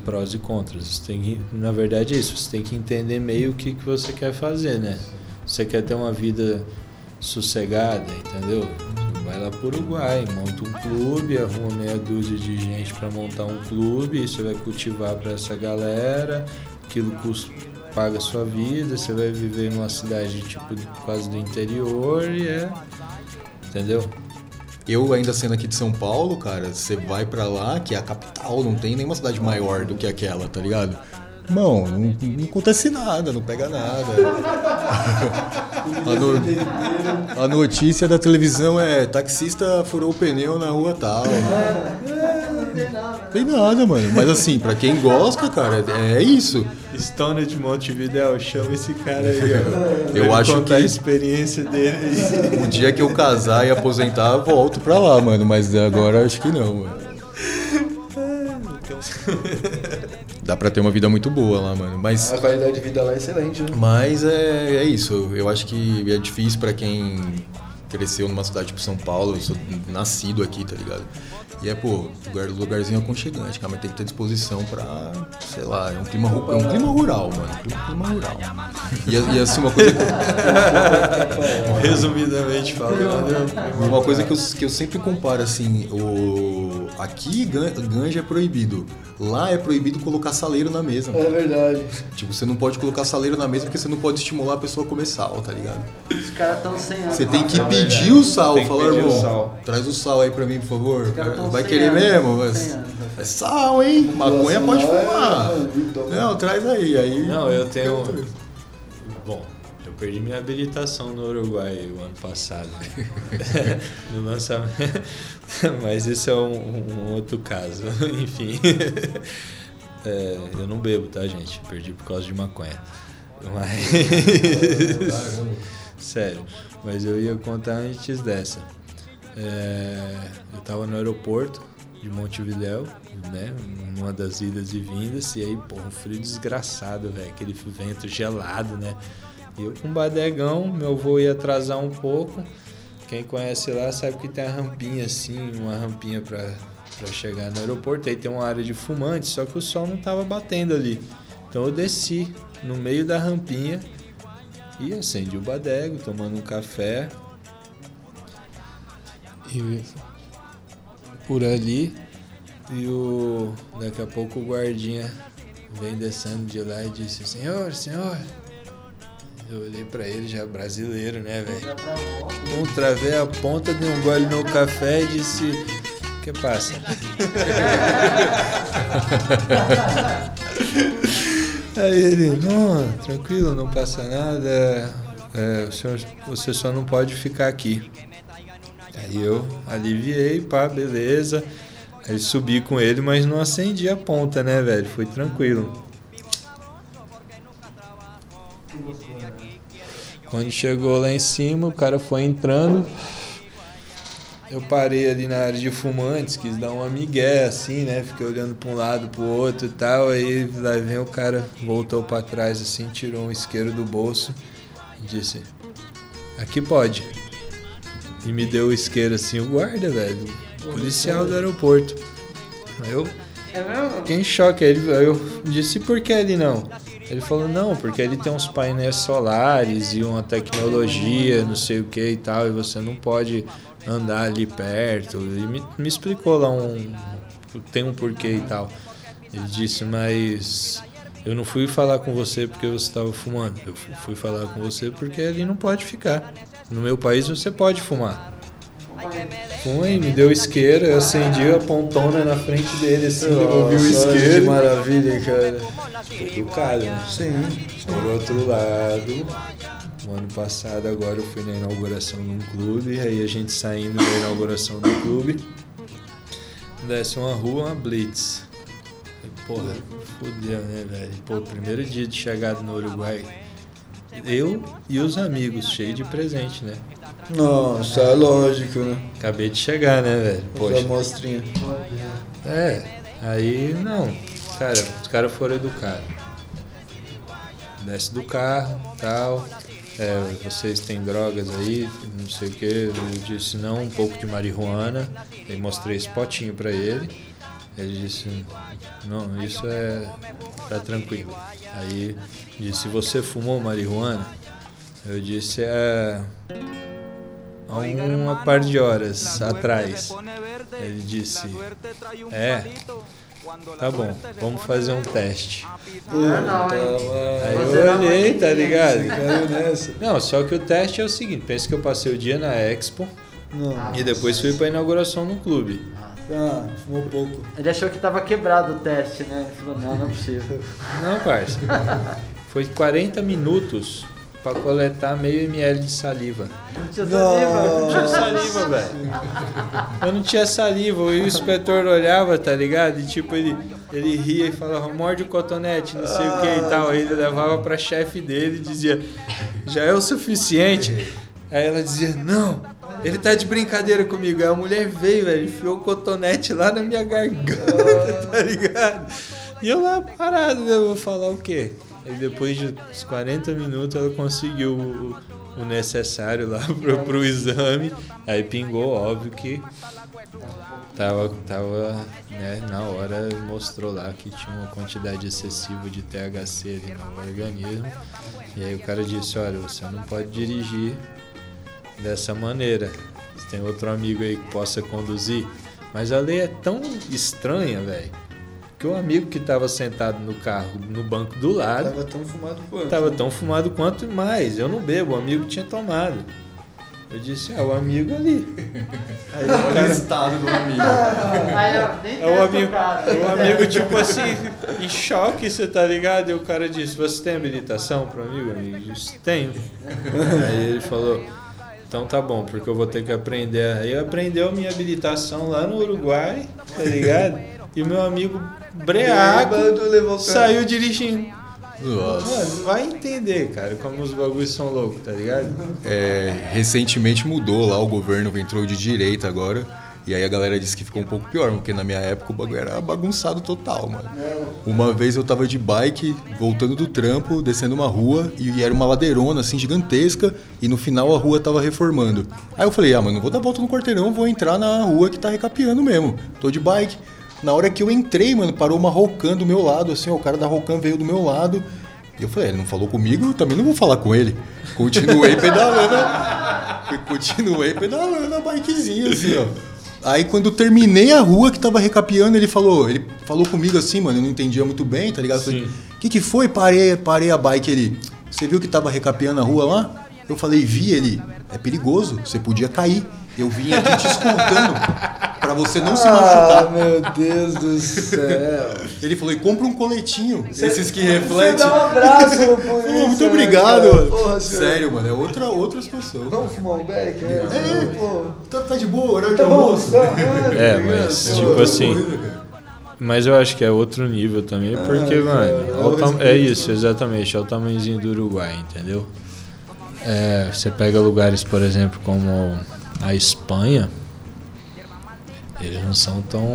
prós e contras. Você tem que, na verdade é isso, você tem que entender meio o que, que você quer fazer, né? Você quer ter uma vida sossegada, entendeu? Vai lá pro Uruguai, monta um clube, arruma meia dúzia de gente para montar um clube, você vai cultivar para essa galera, aquilo custa, paga a sua vida, você vai viver numa cidade tipo quase do interior e é. Entendeu?
Eu ainda sendo aqui de São Paulo, cara, você vai pra lá, que é a capital, não tem nenhuma cidade maior do que aquela, tá ligado? Não, não, não acontece nada, não pega nada. A, no- a notícia da televisão é taxista furou o pneu na rua tal. Tem nada, mano. Mas assim, pra quem gosta, cara, é isso.
Stone de Montevideo, chama esse cara aí, ó.
Eu
Ele
acho
contar a
que-
experiência dele.
O dia que eu casar e aposentar, eu volto pra lá, mano. Mas agora acho que não, mano. Dá pra ter uma vida muito boa lá, mano. Mas
A qualidade de vida lá é excelente, né?
Mas é, é isso. Eu acho que é difícil pra quem cresceu numa cidade tipo São Paulo. Eu sou nascido aqui, tá ligado? E é, pô, lugar, lugarzinho aconchegante, cara, mas tem que ter disposição pra, sei lá, é um clima, é um clima rural, mano. Um clima rural. E, e assim, uma coisa que.
Resumidamente falando.
Uma coisa que eu, que eu sempre comparo, assim, o... aqui gan- ganja é proibido. Lá é proibido colocar saleiro na mesa.
É verdade.
Tipo, você não pode colocar saleiro na mesa porque você não pode estimular a pessoa a comer sal, tá ligado?
Os caras estão sem
Você tem que pedir o sal, falar, irmão, traz o sal aí pra mim, por favor.
caras tão
Vai querer
anos,
mesmo? Mas
anos.
é sal, hein? Maconha pode
Sal é-
fumar.
Então-
Não, traz aí. aí
Não, eu tenho. Bom, eu perdi minha habilitação no Uruguai o ano passado. né? no lançamento. Mas isso é um, um outro caso. Enfim. É, eu não bebo, tá, gente? Perdi por causa de maconha. Mas. Sério. Mas eu ia contar antes dessa. É, eu tava no aeroporto de Montevidéu, né? Numa das idas e vindas, e aí, pô, um frio desgraçado, velho. Aquele vento gelado, né? Eu com um badegão, meu voo ia atrasar um pouco. Quem conhece lá sabe que tem a rampinha assim, uma rampinha pra, pra chegar no aeroporto. Aí tem uma área de fumantes, só que o sol não tava batendo ali. Então eu desci no meio da rampinha e acendi o badego, tomando um café. E por ali. E o. Daqui a pouco o guardinha vem descendo de lá e disse, senhor, senhor. Eu olhei pra ele já brasileiro, né, velho? Um travei a ponta de um gole no café e disse. Que passa? Aí ele, não, tranquilo, não passa nada. É, o senhor, você só não pode ficar aqui. Aí eu aliviei, pá, beleza. Aí subi com ele, mas não acendi a ponta, né, velho? Foi tranquilo. Quando chegou lá em cima, o cara foi entrando. Eu parei ali na área de fumantes, quis dar uma migué assim, né? Fiquei olhando para um lado, pro outro e tal. Aí lá vem o cara, voltou para trás assim, tirou um isqueiro do bolso e disse: Aqui pode. E me deu o isqueiro assim, o guarda, velho. Policial do aeroporto. Aí eu
É
fiquei em choque. Aí ele- aí eu disse, por que ele não? Ele falou, não, porque ele tem uns painéis solares e uma tecnologia, não sei o que e tal, e você não pode andar ali perto. E me, me explicou lá um. Tem um porquê e tal. Ele disse, mas eu não fui falar com você porque você estava fumando. Eu fu- fui falar com você porque ali não pode ficar. No meu país você pode fumar. Fumei, me deu isqueiro, eu acendi a pontona na frente dele, assim, devolvi o
Nossa, Que
isqueiro.
maravilha, cara.
Educado, né?
Sim.
Por outro lado, o ano passado agora eu fui na inauguração de um clube, aí a gente saindo da inauguração do clube, desce uma rua, uma blitz. Porra, fodeu, né, velho? Pô, primeiro dia de chegada no Uruguai, eu e os amigos, cheio de presente, né?
Nossa, é lógico, né?
Acabei de chegar, né, velho?
Essa
Poxa.
amostrinha.
É, aí não. Cara, os caras foram educados. Desce do carro, tal. É, vocês têm drogas aí, não sei o que. Eu disse não, um pouco de marihuana. Aí mostrei esse potinho pra ele. Ele disse, não, isso é. tá tranquilo. Aí disse, você fumou marihuana? Eu disse, é. Há uma par de horas atrás. Ele disse, é, tá bom, vamos fazer um teste.
não,
Aí
Você
eu olhei, tá ligado? Não, só que o teste é o seguinte, pensa que eu passei o dia na Expo e depois fui pra inauguração no clube.
Ah, fumou pouco.
Ele achou que tava quebrado o teste, né? Ele falou, não, não é possível.
Não, parça. Foi 40 minutos pra coletar meio ml de saliva.
Não tinha
Eu não
saliva.
tinha saliva, velho. Eu não tinha saliva. E o inspetor olhava, tá ligado? E tipo, ele, ele ria e falava, morde o cotonete, não sei o que e tal. Aí ele levava pra chefe dele e dizia, já é o suficiente. Aí ela dizia, não, ele tá de brincadeira comigo. Aí a mulher veio, velho, enfiou o cotonete lá na minha garganta, tá ligado? E eu lá parado, né? Eu vou falar o quê? Aí depois de uns 40 minutos ela conseguiu o, o necessário lá pro, pro exame. Aí pingou, óbvio que Tava, tava, né, na hora mostrou lá que tinha uma quantidade excessiva de THC ali no organismo. E aí o cara disse, olha, você não pode dirigir dessa maneira. Você tem outro amigo aí que possa conduzir. Mas a lei é tão estranha, velho, que o amigo que tava sentado no carro, no banco do lado,
Tava tão fumado quanto.
tava
né?
tão fumado quanto mais. Eu não bebo, o amigo tinha tomado. Eu disse, ah, o amigo ali. Aí o
Olha o
cara,
estado do amigo.
Aí eu nem
É o amigo, o amigo tipo assim, em choque, você tá ligado? E o cara disse, você tem habilitação pro amigo? amigo? Eu disse, tenho. Aí ele falou, então tá bom, porque eu vou ter que aprender. Aí aprendeu a minha habilitação lá no Uruguai, tá ligado? E o meu amigo breaco
Bêbado, levou
saiu dirigindo.
Nossa.
Mano, vai entender, cara, como os bagulhos são loucos, tá ligado?
É, recentemente mudou lá, o governo entrou de direita agora. E aí a galera disse que ficou um pouco pior, porque na minha época o bagulho era bagunçado total, mano. Uma vez eu tava de bike, voltando do trampo, descendo uma rua, e era uma ladeirona assim gigantesca, e no final a rua tava reformando. Aí eu falei, ah, mano, não vou dar volta no quarteirão, vou entrar na rua que tá recapeando mesmo. Tô de bike. Na hora que eu entrei, mano, parou uma Rocan do meu lado, assim, ó, o cara da Rocan veio do meu lado. E eu falei, ele não falou comigo, eu também não vou falar com ele. Continuei pedalando. Continuei pedalando a bikezinha, assim, ó. Aí quando eu terminei a rua que tava recapeando, ele falou, ele falou comigo assim, mano, eu não entendia muito bem, tá ligado? Eu falei, o que que foi? Parei, parei a bike ele. Você viu que tava recapeando a rua lá? Eu falei, vi ele, é perigoso, você podia cair. Eu vim aqui te escoltando pra você não se
Ah,
machucar.
meu Deus do céu.
Ele falou, e compra um coletinho, esses que refletem.
dá um abraço
Pô,
polícia,
muito
né,
obrigado, mano.
Porra, senhor.
Sério, mano, é outra, outra situação.
Vamos fumar um beck? É,
É,
pô.
tá, tá de boa, horário
Tá
de
bom,
almoço.
tá,
É,
tá
mas,
ligado?
tipo
Pô,
assim. Mas eu acho que é outro nível também, porque,
cara,
mano,
é
é
respeito.
isso, exatamente, é o tamanhozinho do Uruguai, entendeu? É, você pega lugares, por exemplo, como a Espanha, eles não são tão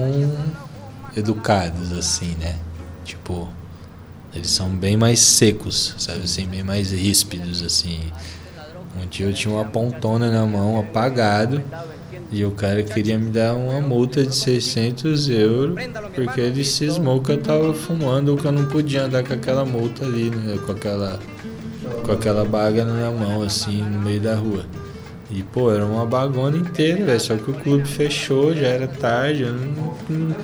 educados assim, né? Tipo, eles são bem mais secos, sabe assim, bem mais ríspidos, assim. Um dia eu tinha uma pontona na mão, apagado, e o cara queria me dar uma multa de 600 euros, porque ele cismou que eu tava fumando ou que eu não podia andar com aquela multa ali, né? com aquela com aquela baga na mão, assim, no meio da rua. E, pô, era uma bagona inteira, velho. Só que o clube fechou, já era tarde. Eu não, não-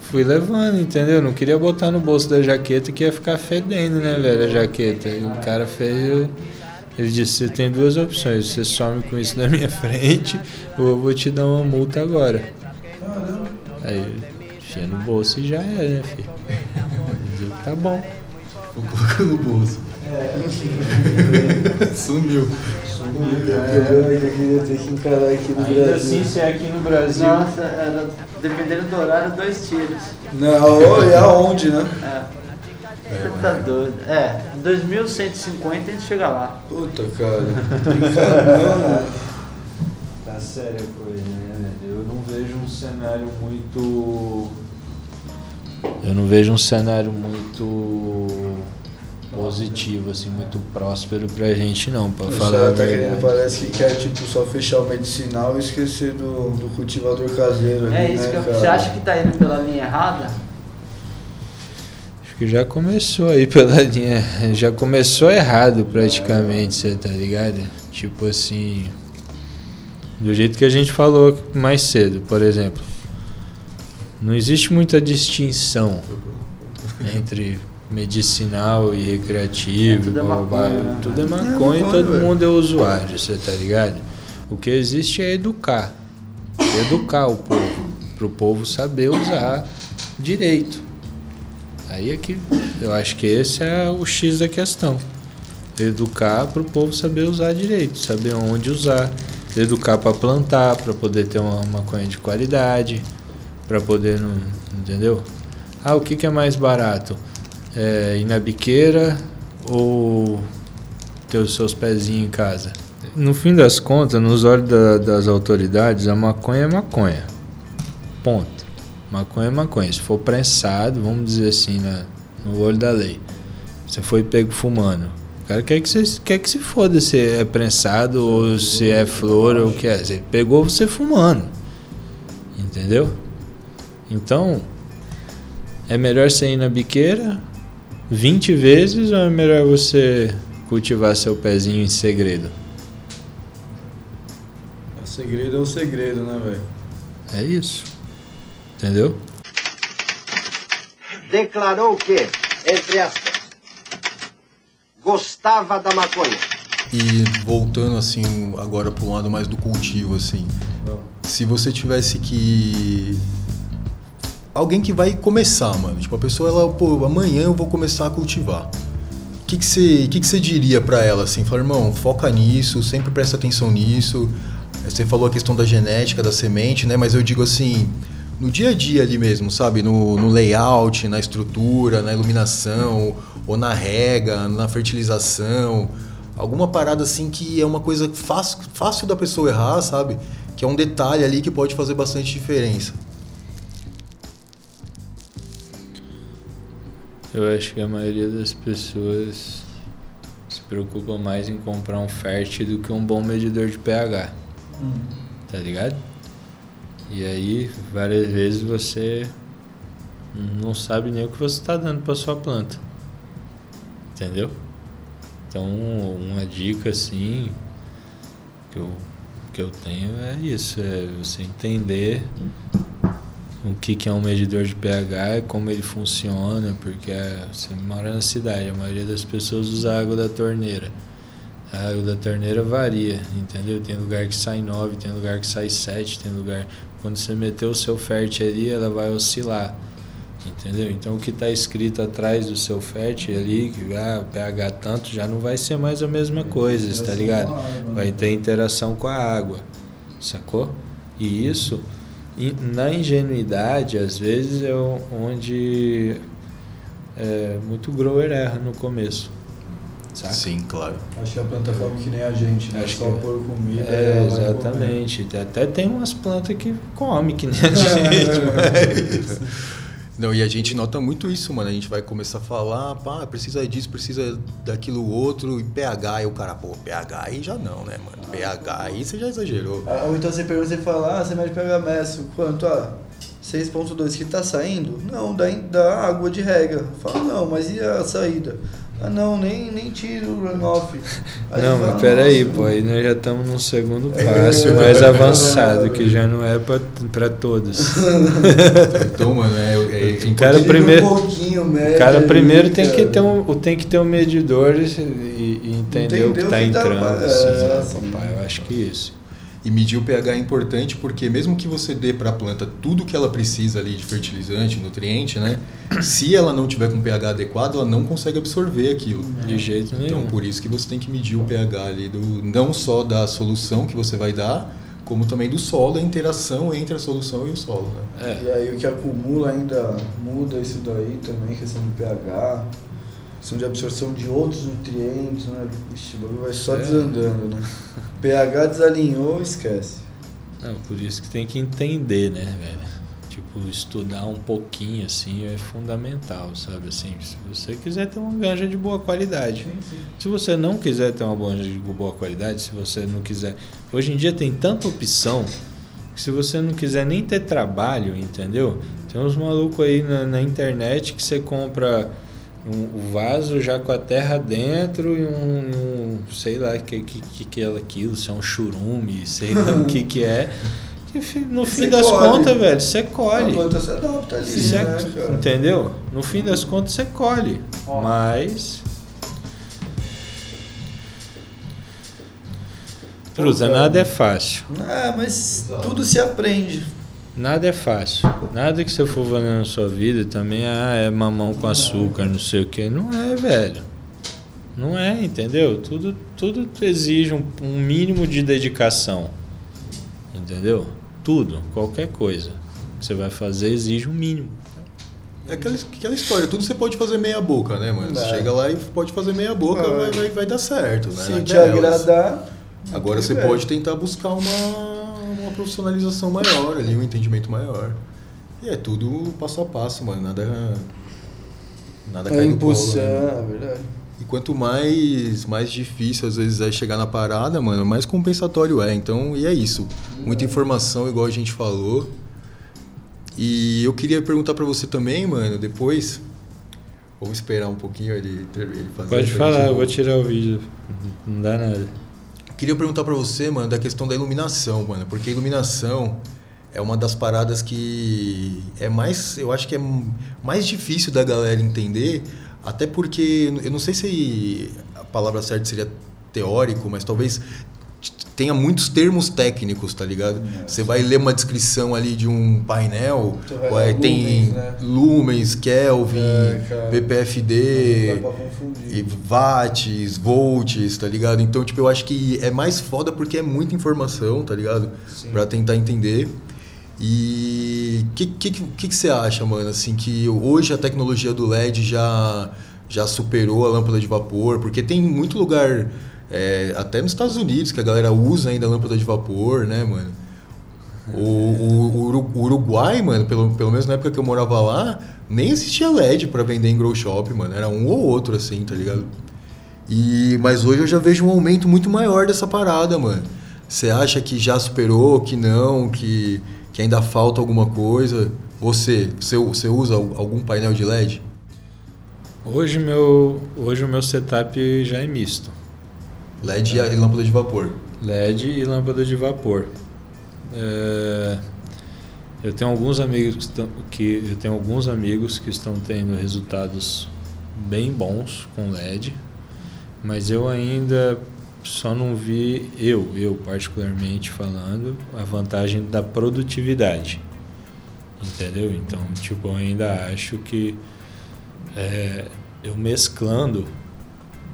fui levando, entendeu? Não queria botar no bolso da jaqueta que ia ficar fedendo, né, velho, a jaqueta. E o cara fez. Ele disse: você tem duas opções. Você some com isso na minha frente, ou eu vou te dar uma multa agora. Aí, enfia no bolso e já era, né, filho? Tá bom.
Vou colocar no bolso. Sumiu.
Eu queria ter que encarar aqui no
Ainda
Brasil.
assim, se é aqui no Brasil.
Nossa, era, dependendo do horário, dois tiros.
Não, e aonde, né?
É. Você tá doido. É, 2150 a gente chega lá.
Puta, cara. Caramba.
Tá séria a coisa, né? Eu não vejo um cenário muito. Eu não vejo um cenário muito positivo, assim, muito próspero pra gente não, pra
O
falar
tá querendo,
verdade.
parece que quer tipo, só fechar o medicinal e esquecer do, do cultivador caseiro ali,
É isso
né,
que eu,
cara?
você acha que tá indo pela linha errada?
Acho que já começou aí pela linha. Já começou errado praticamente, você tá ligado? Tipo assim. Do jeito que a gente falou mais cedo, por exemplo. Não existe muita distinção entre medicinal e recreativo.
É, tudo é
blá, blá, blá.
maconha, né?
Tudo é maconha e
maconha,
todo
velho.
mundo é usuário, você tá ligado? O que existe é educar. Educar o povo. Pro povo saber usar direito. Aí é que eu acho que esse é o X da questão. Educar para o povo saber usar direito, saber onde usar, educar para plantar, para poder ter uma maconha de qualidade, para poder não, entendeu? Ah, o que, que é mais barato? É, ir na biqueira ou ter os seus pezinhos em casa? No fim das contas, nos olhos da- das autoridades, a maconha é maconha. Ponto. Maconha é maconha. Se for prensado, vamos dizer assim, na, no olho da lei. Você foi pego fumando. O cara quer que, você, quer que se foda se é prensado ou se é flor ou o que é. Você pegou você fumando. Entendeu? Então, é melhor você ir na biqueira 20 vezes ou é melhor você cultivar seu pezinho em segredo?
O segredo é o segredo, né, velho?
É isso. Entendeu?
Declarou que, entre aspas, gostava da maconha.
E voltando assim agora para um lado mais do cultivo assim, se você tivesse que alguém que vai começar, mano, tipo a pessoa ela, pô, amanhã eu vou começar a cultivar. O que que você, que que você diria para ela assim? Falar, irmão, foca nisso, sempre presta atenção nisso. Você falou a questão da genética da semente, né? Mas eu digo assim, no dia a dia ali mesmo, sabe? No, no layout, na estrutura, na iluminação, ou na rega, na fertilização. Alguma parada assim que é uma coisa fácil, fácil da pessoa errar, sabe? Que é um detalhe ali que pode fazer bastante diferença.
Eu acho que a maioria das pessoas se preocupa mais em comprar um fértil do que um bom medidor de pH. Tá ligado? E aí, várias vezes você não sabe nem o que você está dando para sua planta. Entendeu? Então, uma dica assim que eu, que eu tenho é isso, é você entender o que, que é um medidor de pH como ele funciona, porque é, você mora na cidade, a maioria das pessoas usa água da torneira. A água da torneira varia, entendeu? Tem lugar que sai 9, tem lugar que sai 7, tem lugar. Quando você meter o seu fértil ali, ela vai oscilar. Entendeu? Então o que está escrito atrás do seu fértil ali, que ah, pH tanto, já não vai ser mais a mesma coisa, está ligado? Vai ter interação com a água, sacou? E isso, e na ingenuidade, às vezes é onde é, muito grower erra no começo, saca?
Sim, claro.
Acho que a planta come que nem a gente, né?
Acho
Só
que-
pôr comida.
É, exatamente. Até tem umas plantas que come que nem a gente, mas...
Não, e a gente nota muito isso, mano. A gente vai começar a falar, pá, precisa disso, precisa daquilo outro, e pH, e o cara, pô, pH aí já não, né, mano? pH aí você já exagerou.
Ah, Ou então você pergunta, você fala, ah, você mede pH Messo, quanto? Ah, 6.2 que tá saindo? Não, da água de rega. Fala, não, mas e a saída? Ah, não, nem, nem tiro o runoff. Aí
Não, mas peraí,
"Nossa,
pô, aí nós já estamos num segundo passo mais avançado, que já não é pra, pra todos.
Então, mano, é, é, é
O cara primeiro-
Um pouquinho,
O
mede
cara
ali,
primeiro tem que
cara.
ter um, tem que ter um medidor e, e entender o que
Entender o
tá
que dá
entrando.
pra-
assim,
é, sim.
papai? Eu acho que isso.
E medir o pH é importante porque mesmo que você dê para a planta tudo que ela precisa ali de fertilizante, nutriente, né? Se ela não tiver com pH adequado, ela não consegue absorver aquilo.
De jeito nenhum.
Então por isso que você tem que medir o pH ali do não só da solução que você vai dar, como também do solo, a interação entre a solução e o solo, né?
É.
E aí o que acumula ainda muda isso daí também, questão de pH, questão de absorção de outros nutrientes, né? Ixi, o bagulho vai só
É.
desandando, né? pH desalinhou, esquece.
Não, por isso que tem que entender, né, velho? Tipo, estudar um pouquinho, assim, é fundamental, sabe? Assim, se você quiser ter uma ganja de boa qualidade. Se você não quiser ter uma ganja de boa qualidade, se você não quiser... Hoje em dia tem tanta opção que se você não quiser nem ter trabalho, entendeu? Tem uns malucos aí na, na internet que você compra um, vaso já com a terra dentro e um, um sei lá que que, que que é aquilo, se é um churume, sei lá o que que é. Que no fim
Você
das
colhe.
contas, velho, você colhe.
planta se adapta ali,
Você-
né,
entendeu? No fim das contas você colhe.
Ó.
Mas. Truza, nada é fácil.
Ah, mas tudo se aprende.
Nada é fácil. Nada que você for fazer na sua vida também ah, é mamão com açúcar, não sei o que. Não é, velho. Não é, entendeu? Tudo, tudo exige um, um mínimo de dedicação. Entendeu? Tudo, qualquer coisa que você vai fazer exige um mínimo.
É aquela, aquela história, tudo você pode fazer meia boca, né, mano? Você
É.
chega lá e pode fazer meia boca,
É.
vai, vai, vai dar certo, né?
Se te agradar.
Agora você
É.
pode tentar buscar uma, uma profissionalização maior ali, um entendimento maior. E é tudo passo a passo, mano. Nada. Nada
É
cai no
impulsão,
colo, né?
é verdade.
E quanto mais, mais difícil às vezes é chegar na parada, mano, mais compensatório é. Então, e é isso. Muita informação, igual a gente falou. E eu queria perguntar pra você também, mano, depois. Vamos esperar um pouquinho ele, ele fazer.
Pode falar, eu vou tirar o vídeo. Não dá nada.
Queria perguntar pra você, mano, da questão da iluminação, mano, porque iluminação é uma das paradas que é mais, eu acho que é mais difícil da galera entender, até porque eu não sei se a palavra certa seria teórico, mas talvez tenha muitos termos técnicos, tá ligado? Você vai ler uma descrição ali de um painel, ué, tem
lumens, né?
lumens, Kelvin,
É, confundir.
e watts, volts, tá ligado? Então, tipo, eu acho que é mais foda porque é muita informação, tá ligado? Pra tentar entender. E o que, que, que, que você acha, mano? Assim, que hoje a tecnologia do LED já, já superou a lâmpada de vapor? Porque tem muito lugar, é, até nos Estados Unidos, que a galera usa ainda a lâmpada de vapor, né, mano? O, o- o Uru- o Uruguai, mano, pelo, pelo menos na época que eu morava lá, nem existia LED pra vender em grow shop, mano. Era um ou outro, assim, tá ligado? E, mas hoje eu já vejo um aumento muito maior dessa parada, mano. Você acha que já superou, que não, que, que ainda falta alguma coisa? Você, você, você usa algum painel de LED?
Hoje, meu, hoje o meu setup já é misto.
LED e lâmpada de vapor.
LED e lâmpada de vapor. É, eu tenho alguns amigos que, estão, que eu tenho alguns amigos que estão tendo resultados bem bons com LED, mas eu ainda só não vi eu, eu particularmente falando, a vantagem da produtividade. Entendeu? Então, tipo, eu ainda acho que é, eu mesclando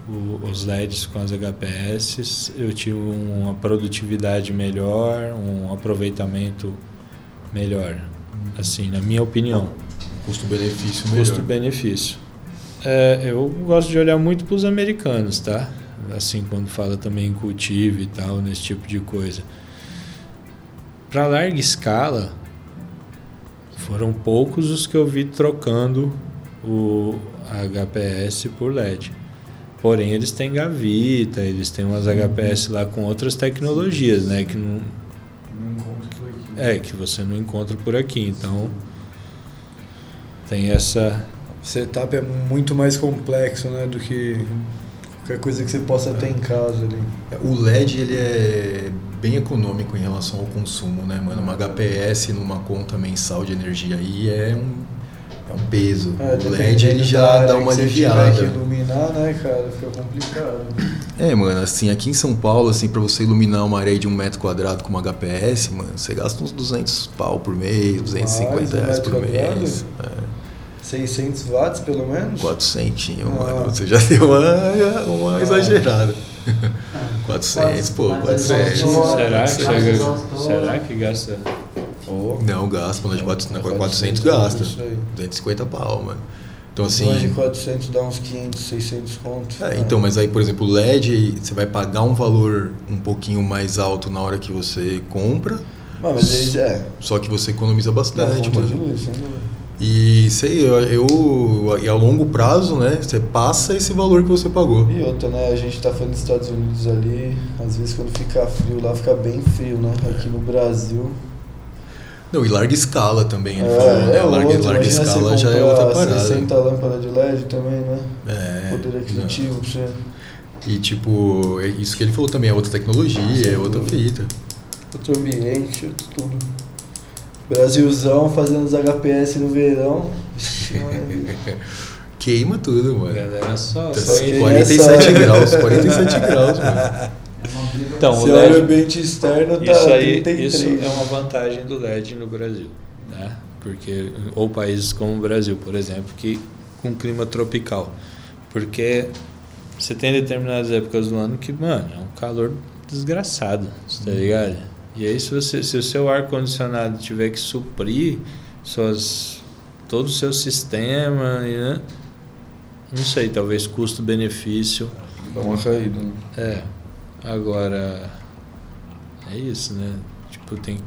o- os LEDs com as HPS, eu tive uma produtividade melhor, um aproveitamento melhor, assim, na minha opinião.
Custo-benefício melhor.
Custo-benefício. É, eu gosto de olhar muito para os americanos, tá? Assim, quando fala também em cultivo e tal, nesse tipo de coisa. Para larga escala, foram poucos os que eu vi trocando o HPS por LED. Porém, eles têm gavita, eles têm umas HPS lá com outras tecnologias, né? Que não, é, que você não encontra por aqui. Então, tem essa.
O setup é muito mais complexo, né, do que qualquer coisa que você possa ter em casa ali.
O LED ele é bem econômico em relação ao consumo, né, mano? Uma HPS numa conta mensal de energia aí é um, é um peso.
É,
o LED ele já dá uma
você
aliviada.
tiver que iluminar, né, cara, fica complicado.
É, mano, assim, aqui em São Paulo, assim, pra você iluminar uma array de um metro quadrado com uma HPS, mano, você gasta uns 200 pau por mês, 250
Mais, um
reais
metro
por
quadrado?
mês. É,
600 watts, pelo menos?
400,
Ah.
mano, você já deu uma, uma exagerada. 400, pô,
Mas
400.
Nossa,
será, que chega, será que gasta?
Não, gasta, quando é de 400, 400
400
gasta.
isso aí.
250 pau, mano. Então,
mais de
assim.
400 dá uns 500, 600 contos.
É, então, mas aí, por exemplo, o LED, você vai pagar um valor um pouquinho mais alto na hora que você compra,
Mas, mas eles, é,
só que você economiza bastante,
de
mano.
luz, sem dúvida.
E sei, eu, eu e a longo prazo, né, você passa esse valor que você pagou.
E outra, né? A gente tá falando dos Estados Unidos ali, às vezes quando fica frio lá, fica bem frio, né? Aqui no Brasil.
Não, e larga escala também, ele
é,
falou, né?
é
Larga,
outro,
larga escala já é outra parada.
60 lâmpadas de LED também, né?
É,
Poder aquisitivo pra você.
E tipo, é isso que ele falou também, é outra tecnologia, é outra fita.
Outro ambiente, outro tudo. Brasilzão fazendo os HPS no verão. Maravilha.
Queima tudo, mano.
Galera, só.
Tá
só
quem
47
é só-
graus, 47 graus, mano.
Então, o
olha o
LED,
ambiente externo, tá
isso aí
33.
isso é uma vantagem do LED no Brasil, né? Porque ou países como o Brasil, por exemplo, que com clima tropical, porque você tem determinadas épocas do ano que, mano, é um calor desgraçado, tá ligado? E aí se você se o seu ar condicionado tiver que suprir suas todo o seu sistema, né? Não sei, talvez custo-benefício
Dá uma caída, né?
é. Agora é isso, né? Tipo, tem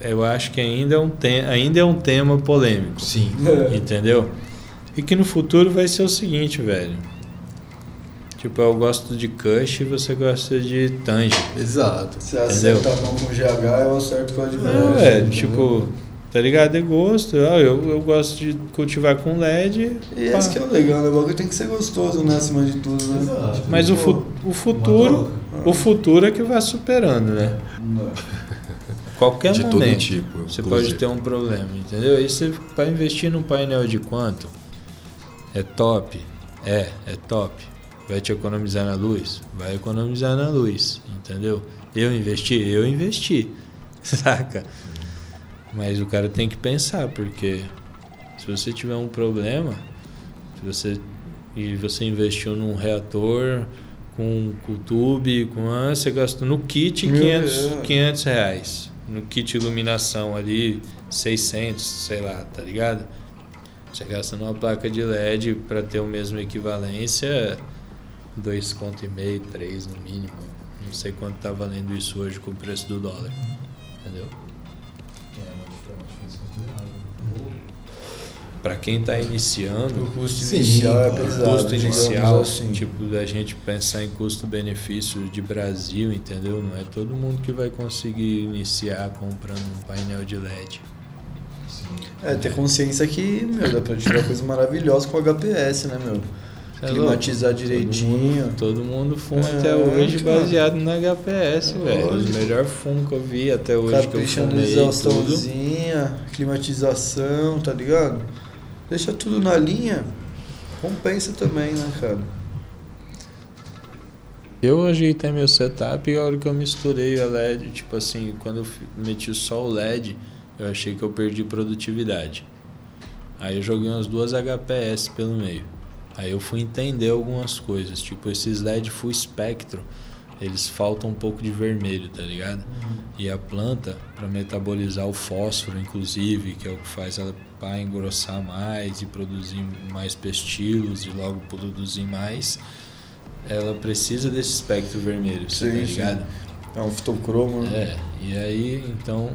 eu acho que ainda é um te, ainda é um tema polêmico,
Sim.
entendeu? E que no futuro vai ser o seguinte, velho. Tipo, eu gosto de Kush e você gosta de Tange.
Exato.
Você acerta a mão com GH, eu acerto com a de
É, velho, tipo, Tá ligado? É gosto. Ah, eu, eu gosto de cultivar com LED.
E
pá.
esse que é o legal, né? O bagulho tem que ser gostoso, né? Acima de tudo, né?
Exato.
Mas o, fu o futuro, o futuro é que vai superando, né? Qualquer
De todo
momento.
tipo,
Você
inclusive.
pode ter um problema, entendeu? Aí você vai investir num painel de quanto? É top? É, é top. Vai te economizar na luz? Vai economizar na luz, entendeu? Eu investi? Eu investi. Saca? Mas o cara tem que pensar, porque se você tiver um problema, se você e você investiu num reator com, com tube, com ah, você gastou no kit
Meu
500,
Deus.
500 reais. No kit iluminação ali, 600, sei lá, tá ligado? Você gasta numa placa de LED para ter o mesmo equivalência, dois conto e meio, três no mínimo. Não sei quanto tá valendo isso hoje com o preço do dólar. Entendeu? Para quem tá iniciando,
O custo
Sim,
inicial é
o
pesado.
custo
digamos
inicial,
assim.
tipo, da gente pensar em custo-benefício de Brasil, entendeu? Não é todo mundo que vai conseguir iniciar comprando um painel de LED.
É, ter consciência que, meu, dá pra tirar coisa maravilhosa com o HPS, né, meu?
É
Climatizar
louco.
direitinho.
Todo mundo fuma
É,
até hoje baseado no HPS, velho. O melhor fumo que eu vi até hoje que eu
Caprichando
fumei tudo.
exaustãozinha, climatização, tá ligado? Deixa tudo na linha. Compensa também, né, cara?
Eu ajeitei meu setup e a hora que eu misturei a LED, tipo assim, quando eu meti só o LED, eu achei que eu perdi produtividade. Aí eu joguei umas duas HPS pelo meio. Aí eu fui entender algumas coisas, tipo esses LED full espectro, eles faltam um pouco de vermelho, tá ligado? E a planta, para metabolizar o fósforo, inclusive, que é o que faz ela para engrossar mais e produzir mais pestilos e logo produzir mais, ela precisa desse espectro vermelho, você
Sim,
tá
sim.
ligado?
É um fitocromo, né?
É, e aí então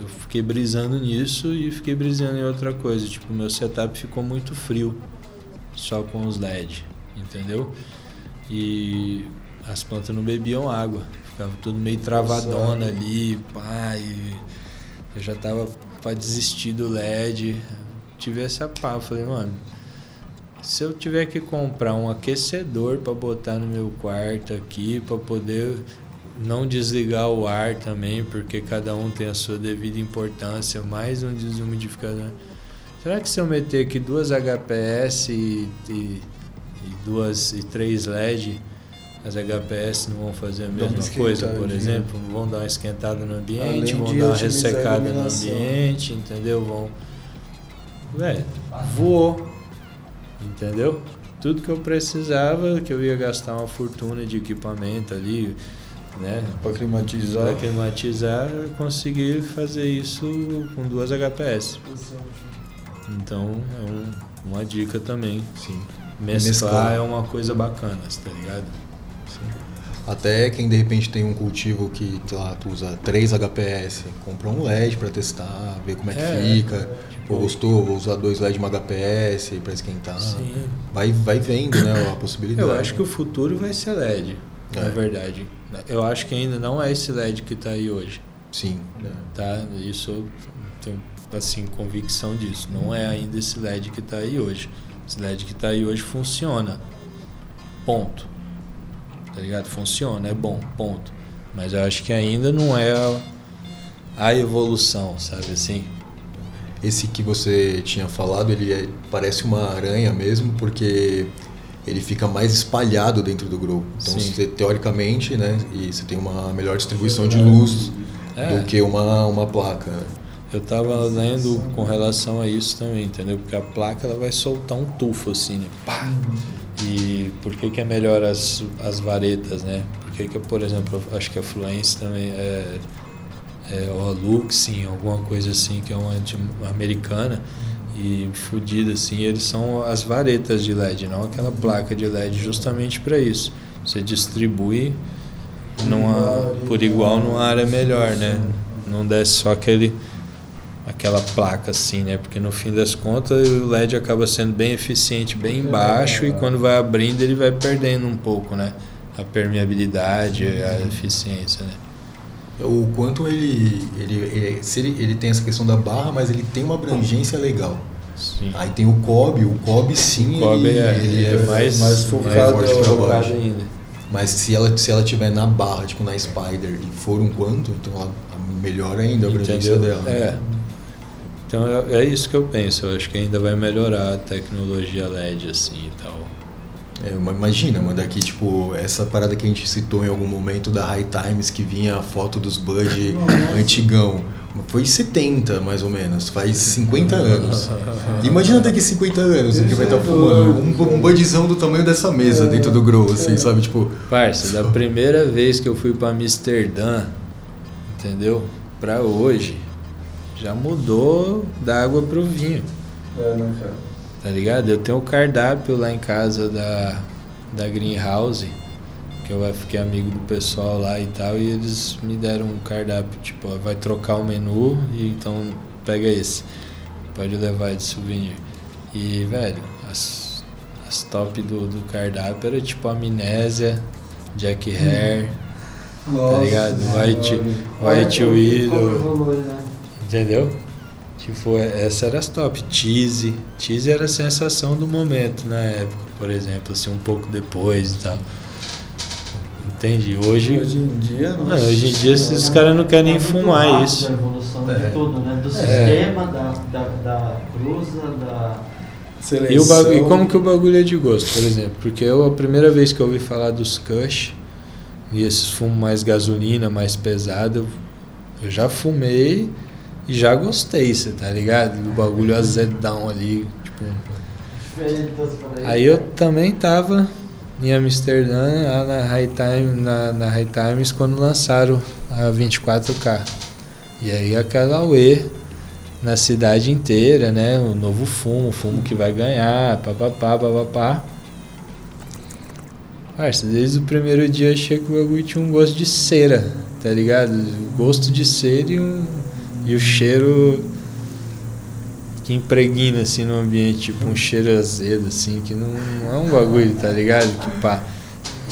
eu fiquei brisando nisso e fiquei brisando em outra coisa. Tipo, meu setup ficou muito frio, só com os LED, entendeu? E as plantas não bebiam água, ficava tudo meio travadona ali, pá, e eu já tava pra desistir do LED. Tive essa pá, falei, mano, se eu tiver que comprar um aquecedor para botar no meu quarto aqui, para poder não desligar o ar também, porque cada um tem a sua devida importância, mais um desumidificador. Será que se eu meter aqui duas HPS e, e, e duas e três LED, as HPS não vão fazer a mesma coisa, por exemplo? Não vão dar uma esquentada no ambiente,
Além
vão dar uma ressecada no ambiente, entendeu? Vão. Velho, voou. Entendeu? Tudo que eu precisava, que eu ia gastar uma fortuna de equipamento ali, né?
Pra climatizar.
Para climatizar, eu consegui fazer isso com duas HPS. Então é um- uma dica também.
Sim.
Mesclar,
Mesclar.
é uma coisa bacana, tá ligado?
Até quem de repente tem um cultivo que, sei lá, tu usa 3 HPS, compra um LED pra testar, ver como é que
É,
fica. Pô, gostou, vou usar dois LED de uma HPS pra esquentar.
Sim.
Vai, vai vendo, né, a possibilidade.
Eu acho que o futuro vai ser LED, na
É.
verdade. Eu acho que ainda não é esse LED que está aí hoje.
Sim.
tá? Isso eu tenho assim convicção disso. Não é ainda esse LED que está aí hoje. Esse LED que está aí hoje funciona. Ponto. Tá ligado? Funciona, é bom, ponto. Mas eu acho que ainda não é a, evolução, sabe assim?
Esse que você tinha falado, ele é- parece uma aranha mesmo, porque ele fica mais espalhado dentro do grupo. Então, você, teoricamente, né, e você tem uma melhor distribuição de luz
É.
do que uma, uma placa. né?
Eu tava lendo com relação a isso também, entendeu? Porque a placa ela vai soltar um tufo assim, né? Pá! E por que, que é melhor as, as varetas, né? Por que, que por exemplo, acho que a Fluence também é, é ou a Luxin, alguma coisa assim, que é uma, uma americana e fodida assim, eles são as varetas de LED, não aquela placa de LED, justamente para isso. Você distribui numa, por igual numa área melhor, né? Não desce só aquele aquela placa assim, né? Porque no fim das contas o LED acaba sendo bem eficiente, bem baixo e quando vai abrindo ele vai perdendo um pouco, né? A permeabilidade, a eficiência, né?
O quanto ele, ele, ele, se ele, ele tem essa questão da barra, mas ele tem uma abrangência legal.
Sim.
Aí tem o Kobe, o Kobe sim,
O Kobe
ele,
é,
ele
é mais,
mais focado,
pra
focado ainda.
Mas se ela, se ela tiver na barra, tipo na Spider, e for um quanto, então ela melhor ainda a abrangência
Entendeu?
dela.
É. Então é, é isso que eu penso. Eu acho que ainda vai melhorar a tecnologia LED assim e tal.
É, imagina, mano, daqui, tipo, essa parada que a gente citou em algum momento da High Times, que vinha a foto dos Bud antigão. Foi em 70, mais ou menos, faz 50 anos. Imagina daqui 50 anos o que vai estar fumando. Um, um Budzão do tamanho dessa mesa dentro do grow, assim, sabe? Tipo,
Parça, da primeira vez que eu fui pra Amsterdã, entendeu? Pra hoje, já mudou da água pro vinho.
É, né, cara?
Tá ligado? Eu tenho o cardápio lá em casa da, da Greenhouse, que eu fiquei amigo do pessoal lá e tal, e eles me deram um cardápio, tipo, ó, vai trocar o menu, e então pega esse. Pode levar de souvenir. E, velho, as, as top do, do cardápio era tipo Amnésia, Jack Hare, tá ligado? White, White Widow. Entendeu? Tipo, essa era as top. Cheese. Cheese era a sensação do momento na época, por exemplo, assim, um pouco depois e tal. Entende? Hoje.
Hoje em dia,
Não,
nossa
hoje em dia esses caras não querem nem
É
fumar isso.
A evolução
É.
de tudo, né? Do sistema, da, da, da cruza, da.
E, o bagu- e como que o bagulho é de gosto, por exemplo? Porque eu, a primeira vez que eu ouvi falar dos Kush, e esses fumos mais gasolina, mais pesado, eu já fumei e já gostei, você tá ligado? O bagulho azedão ali, tipo... Aí eu também tava em Amsterdã, lá na High, Time, na, na High Times, quando lançaram a 24K. E aí aquela UE na cidade inteira, né? O novo fumo, o fumo que vai ganhar, papapá, papapá. Parça, desde o primeiro dia achei que o bagulho tinha um gosto de cera, tá ligado? Gosto de cera e, um, e o cheiro que impregna assim no ambiente, tipo um cheiro azedo, assim, que não, não é um bagulho, tá ligado? Que pá.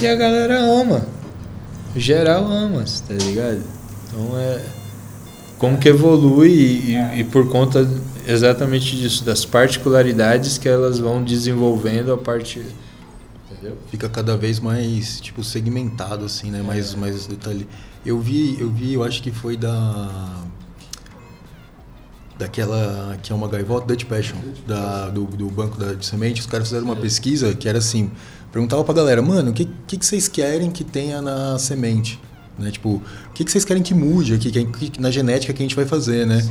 E a galera ama. O geral ama, tá ligado? Então é. Como que evolui e, e- e por conta exatamente disso, das particularidades que elas vão desenvolvendo a partir. Entendeu?
fica cada vez mais tipo segmentado assim, né? Mais mais detalhe. Eu vi, eu vi, eu acho que foi da daquela que é uma gaivota Dutch Passion da, do, do banco da, de semente. Os caras fizeram uma pesquisa que era assim, perguntava pra galera, mano, o que, que que vocês querem que tenha na semente? Né? Tipo, o que, que vocês querem que mude aqui, que, que- na genética que a gente vai fazer, né?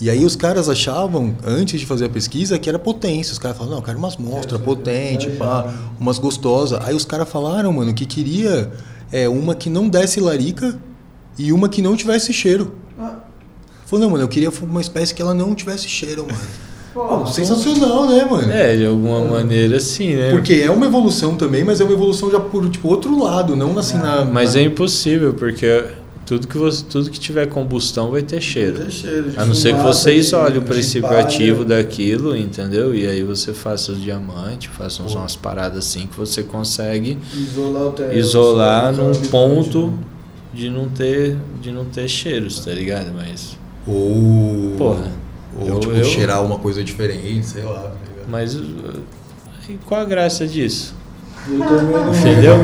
E aí os caras achavam, antes de fazer a pesquisa, que era potência. Os caras falavam, não, eu quero umas monstras potentes, pá, umas gostosas. Aí os caras falaram, mano, que queria é, uma que não desse larica e uma que não tivesse cheiro. Falou, não, mano, eu queria uma espécie que ela não tivesse cheiro, mano. Pô, sensacional, né, mano?
É, de alguma maneira sim, né?
Porque é uma evolução também, mas é uma evolução já por, tipo, outro lado, não assim na...
Mas
na-
é impossível, porque tudo que, você, tudo que tiver combustão vai ter cheiro. A não ser que você isole o princípio ativo daquilo, entendeu? E aí você faça os diamantes, faça uns- umas paradas assim que você consegue
Isolar o
isolar num ponto
né?
de não ter de não ter cheiros, tá ligado? Mas
Ou...
Porra,
Ou,
eu-
tipo,
eu-
cheirar uma coisa diferente, sei lá. tá
mas uh, e qual a graça disso? Entendeu?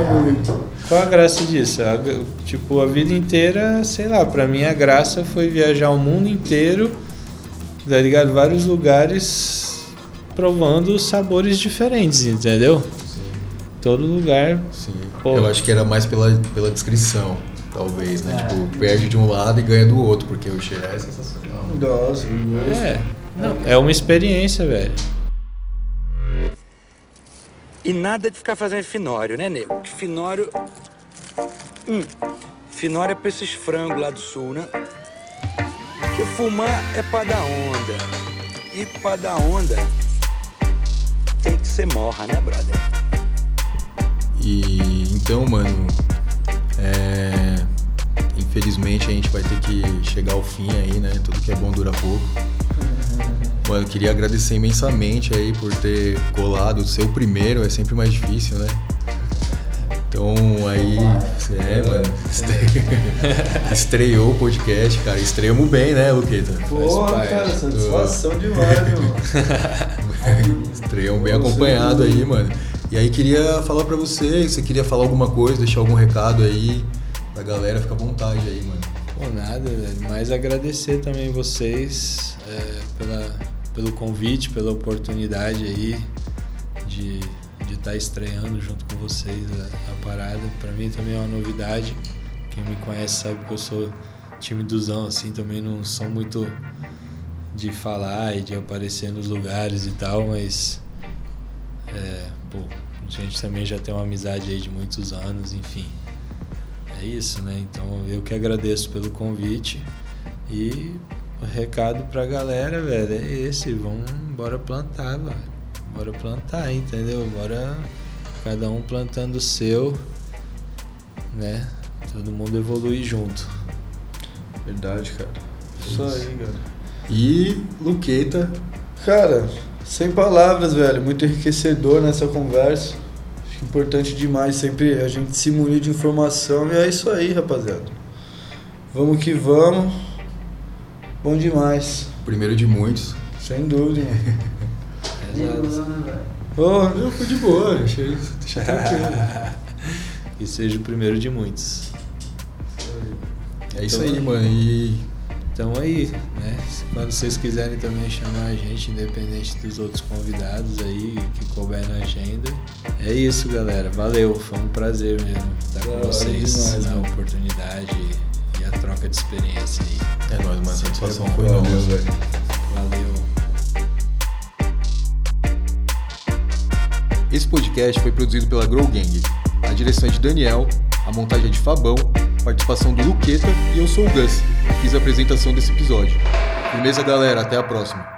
Qual a graça disso? A- tipo, a vida inteira, sei lá, pra mim a graça foi viajar o mundo inteiro, tá ligado? Vários lugares provando sabores diferentes, entendeu? Todo lugar.
Sim.
Pô.
Eu acho que era mais pela, pela descrição, talvez, né? Tipo, perde de um lado e ganha do outro, porque o cheiro é sensacional.
Nossa,
É, não, é uma experiência, velho.
E nada de ficar fazendo finório, né, nego? Que finório. Hum, finório é pra esses frangos lá do sul, né? Que fumar é pra dar onda. E pra dar onda tem que ser morra, né, brother?
E então, mano, é, infelizmente a gente vai ter que chegar ao fim aí, né? Tudo que é bom dura pouco. Mano, eu queria agradecer imensamente aí por ter colado o seu primeiro, é sempre mais difícil, né? Então aí, é, mano, estre- estreou o podcast, cara. Estreamos bem, né, Luqueta?
Porra,
parte.
cara, satisfação demais, meu irmão.
Estreamos bem acompanhado aí, mano. E aí queria falar pra você, você queria falar alguma coisa, deixar algum recado aí pra galera, fica à vontade aí, mano.
Pô, nada, velho. Mas agradecer também vocês é, pela, pelo convite, pela oportunidade aí de estar estreando junto com vocês a, a parada. Pra mim também é uma novidade. Quem me conhece sabe que eu sou timidozão, assim, também não sou muito de falar e de aparecer nos lugares e tal, mas é, pô, a gente também já tem uma amizade aí de muitos anos, enfim. É isso, né? Então eu que agradeço pelo convite e o recado pra galera, velho, é esse, vamos bora plantar, velho. Bora plantar, entendeu? Bora cada um plantando o seu, né? Todo mundo evoluir junto.
Verdade, cara. Isso aí, cara.
E Luqueta,
Cara, sem palavras, velho. Muito enriquecedor nessa conversa. Que importante demais sempre a gente se munir de informação. E é isso aí, rapaziada. Vamos que vamos. Bom demais.
primeiro de muitos.
Sem dúvida.
Exato.
Ô,
Eu fui de boa, achei, deixa tranquilo.
E seja o primeiro de muitos.
É isso aí, mano. E
Então aí, né? Quando vocês quiserem também chamar a gente, independente dos outros convidados aí que couber na agenda. É isso, galera. Valeu, foi um prazer mesmo estar com vocês,
demais,
a
mano.
oportunidade e a troca de experiência aí.
é nóis, mano. A satisfação foi nossa.
velho.
Valeu.
Esse podcast foi produzido pela Grow Gang. Direção é de Daniel, a montagem é de Fabão, participação do Luqueta e eu sou o Gus. Fiz a apresentação desse episódio. Firmeza, galera. Até a próxima.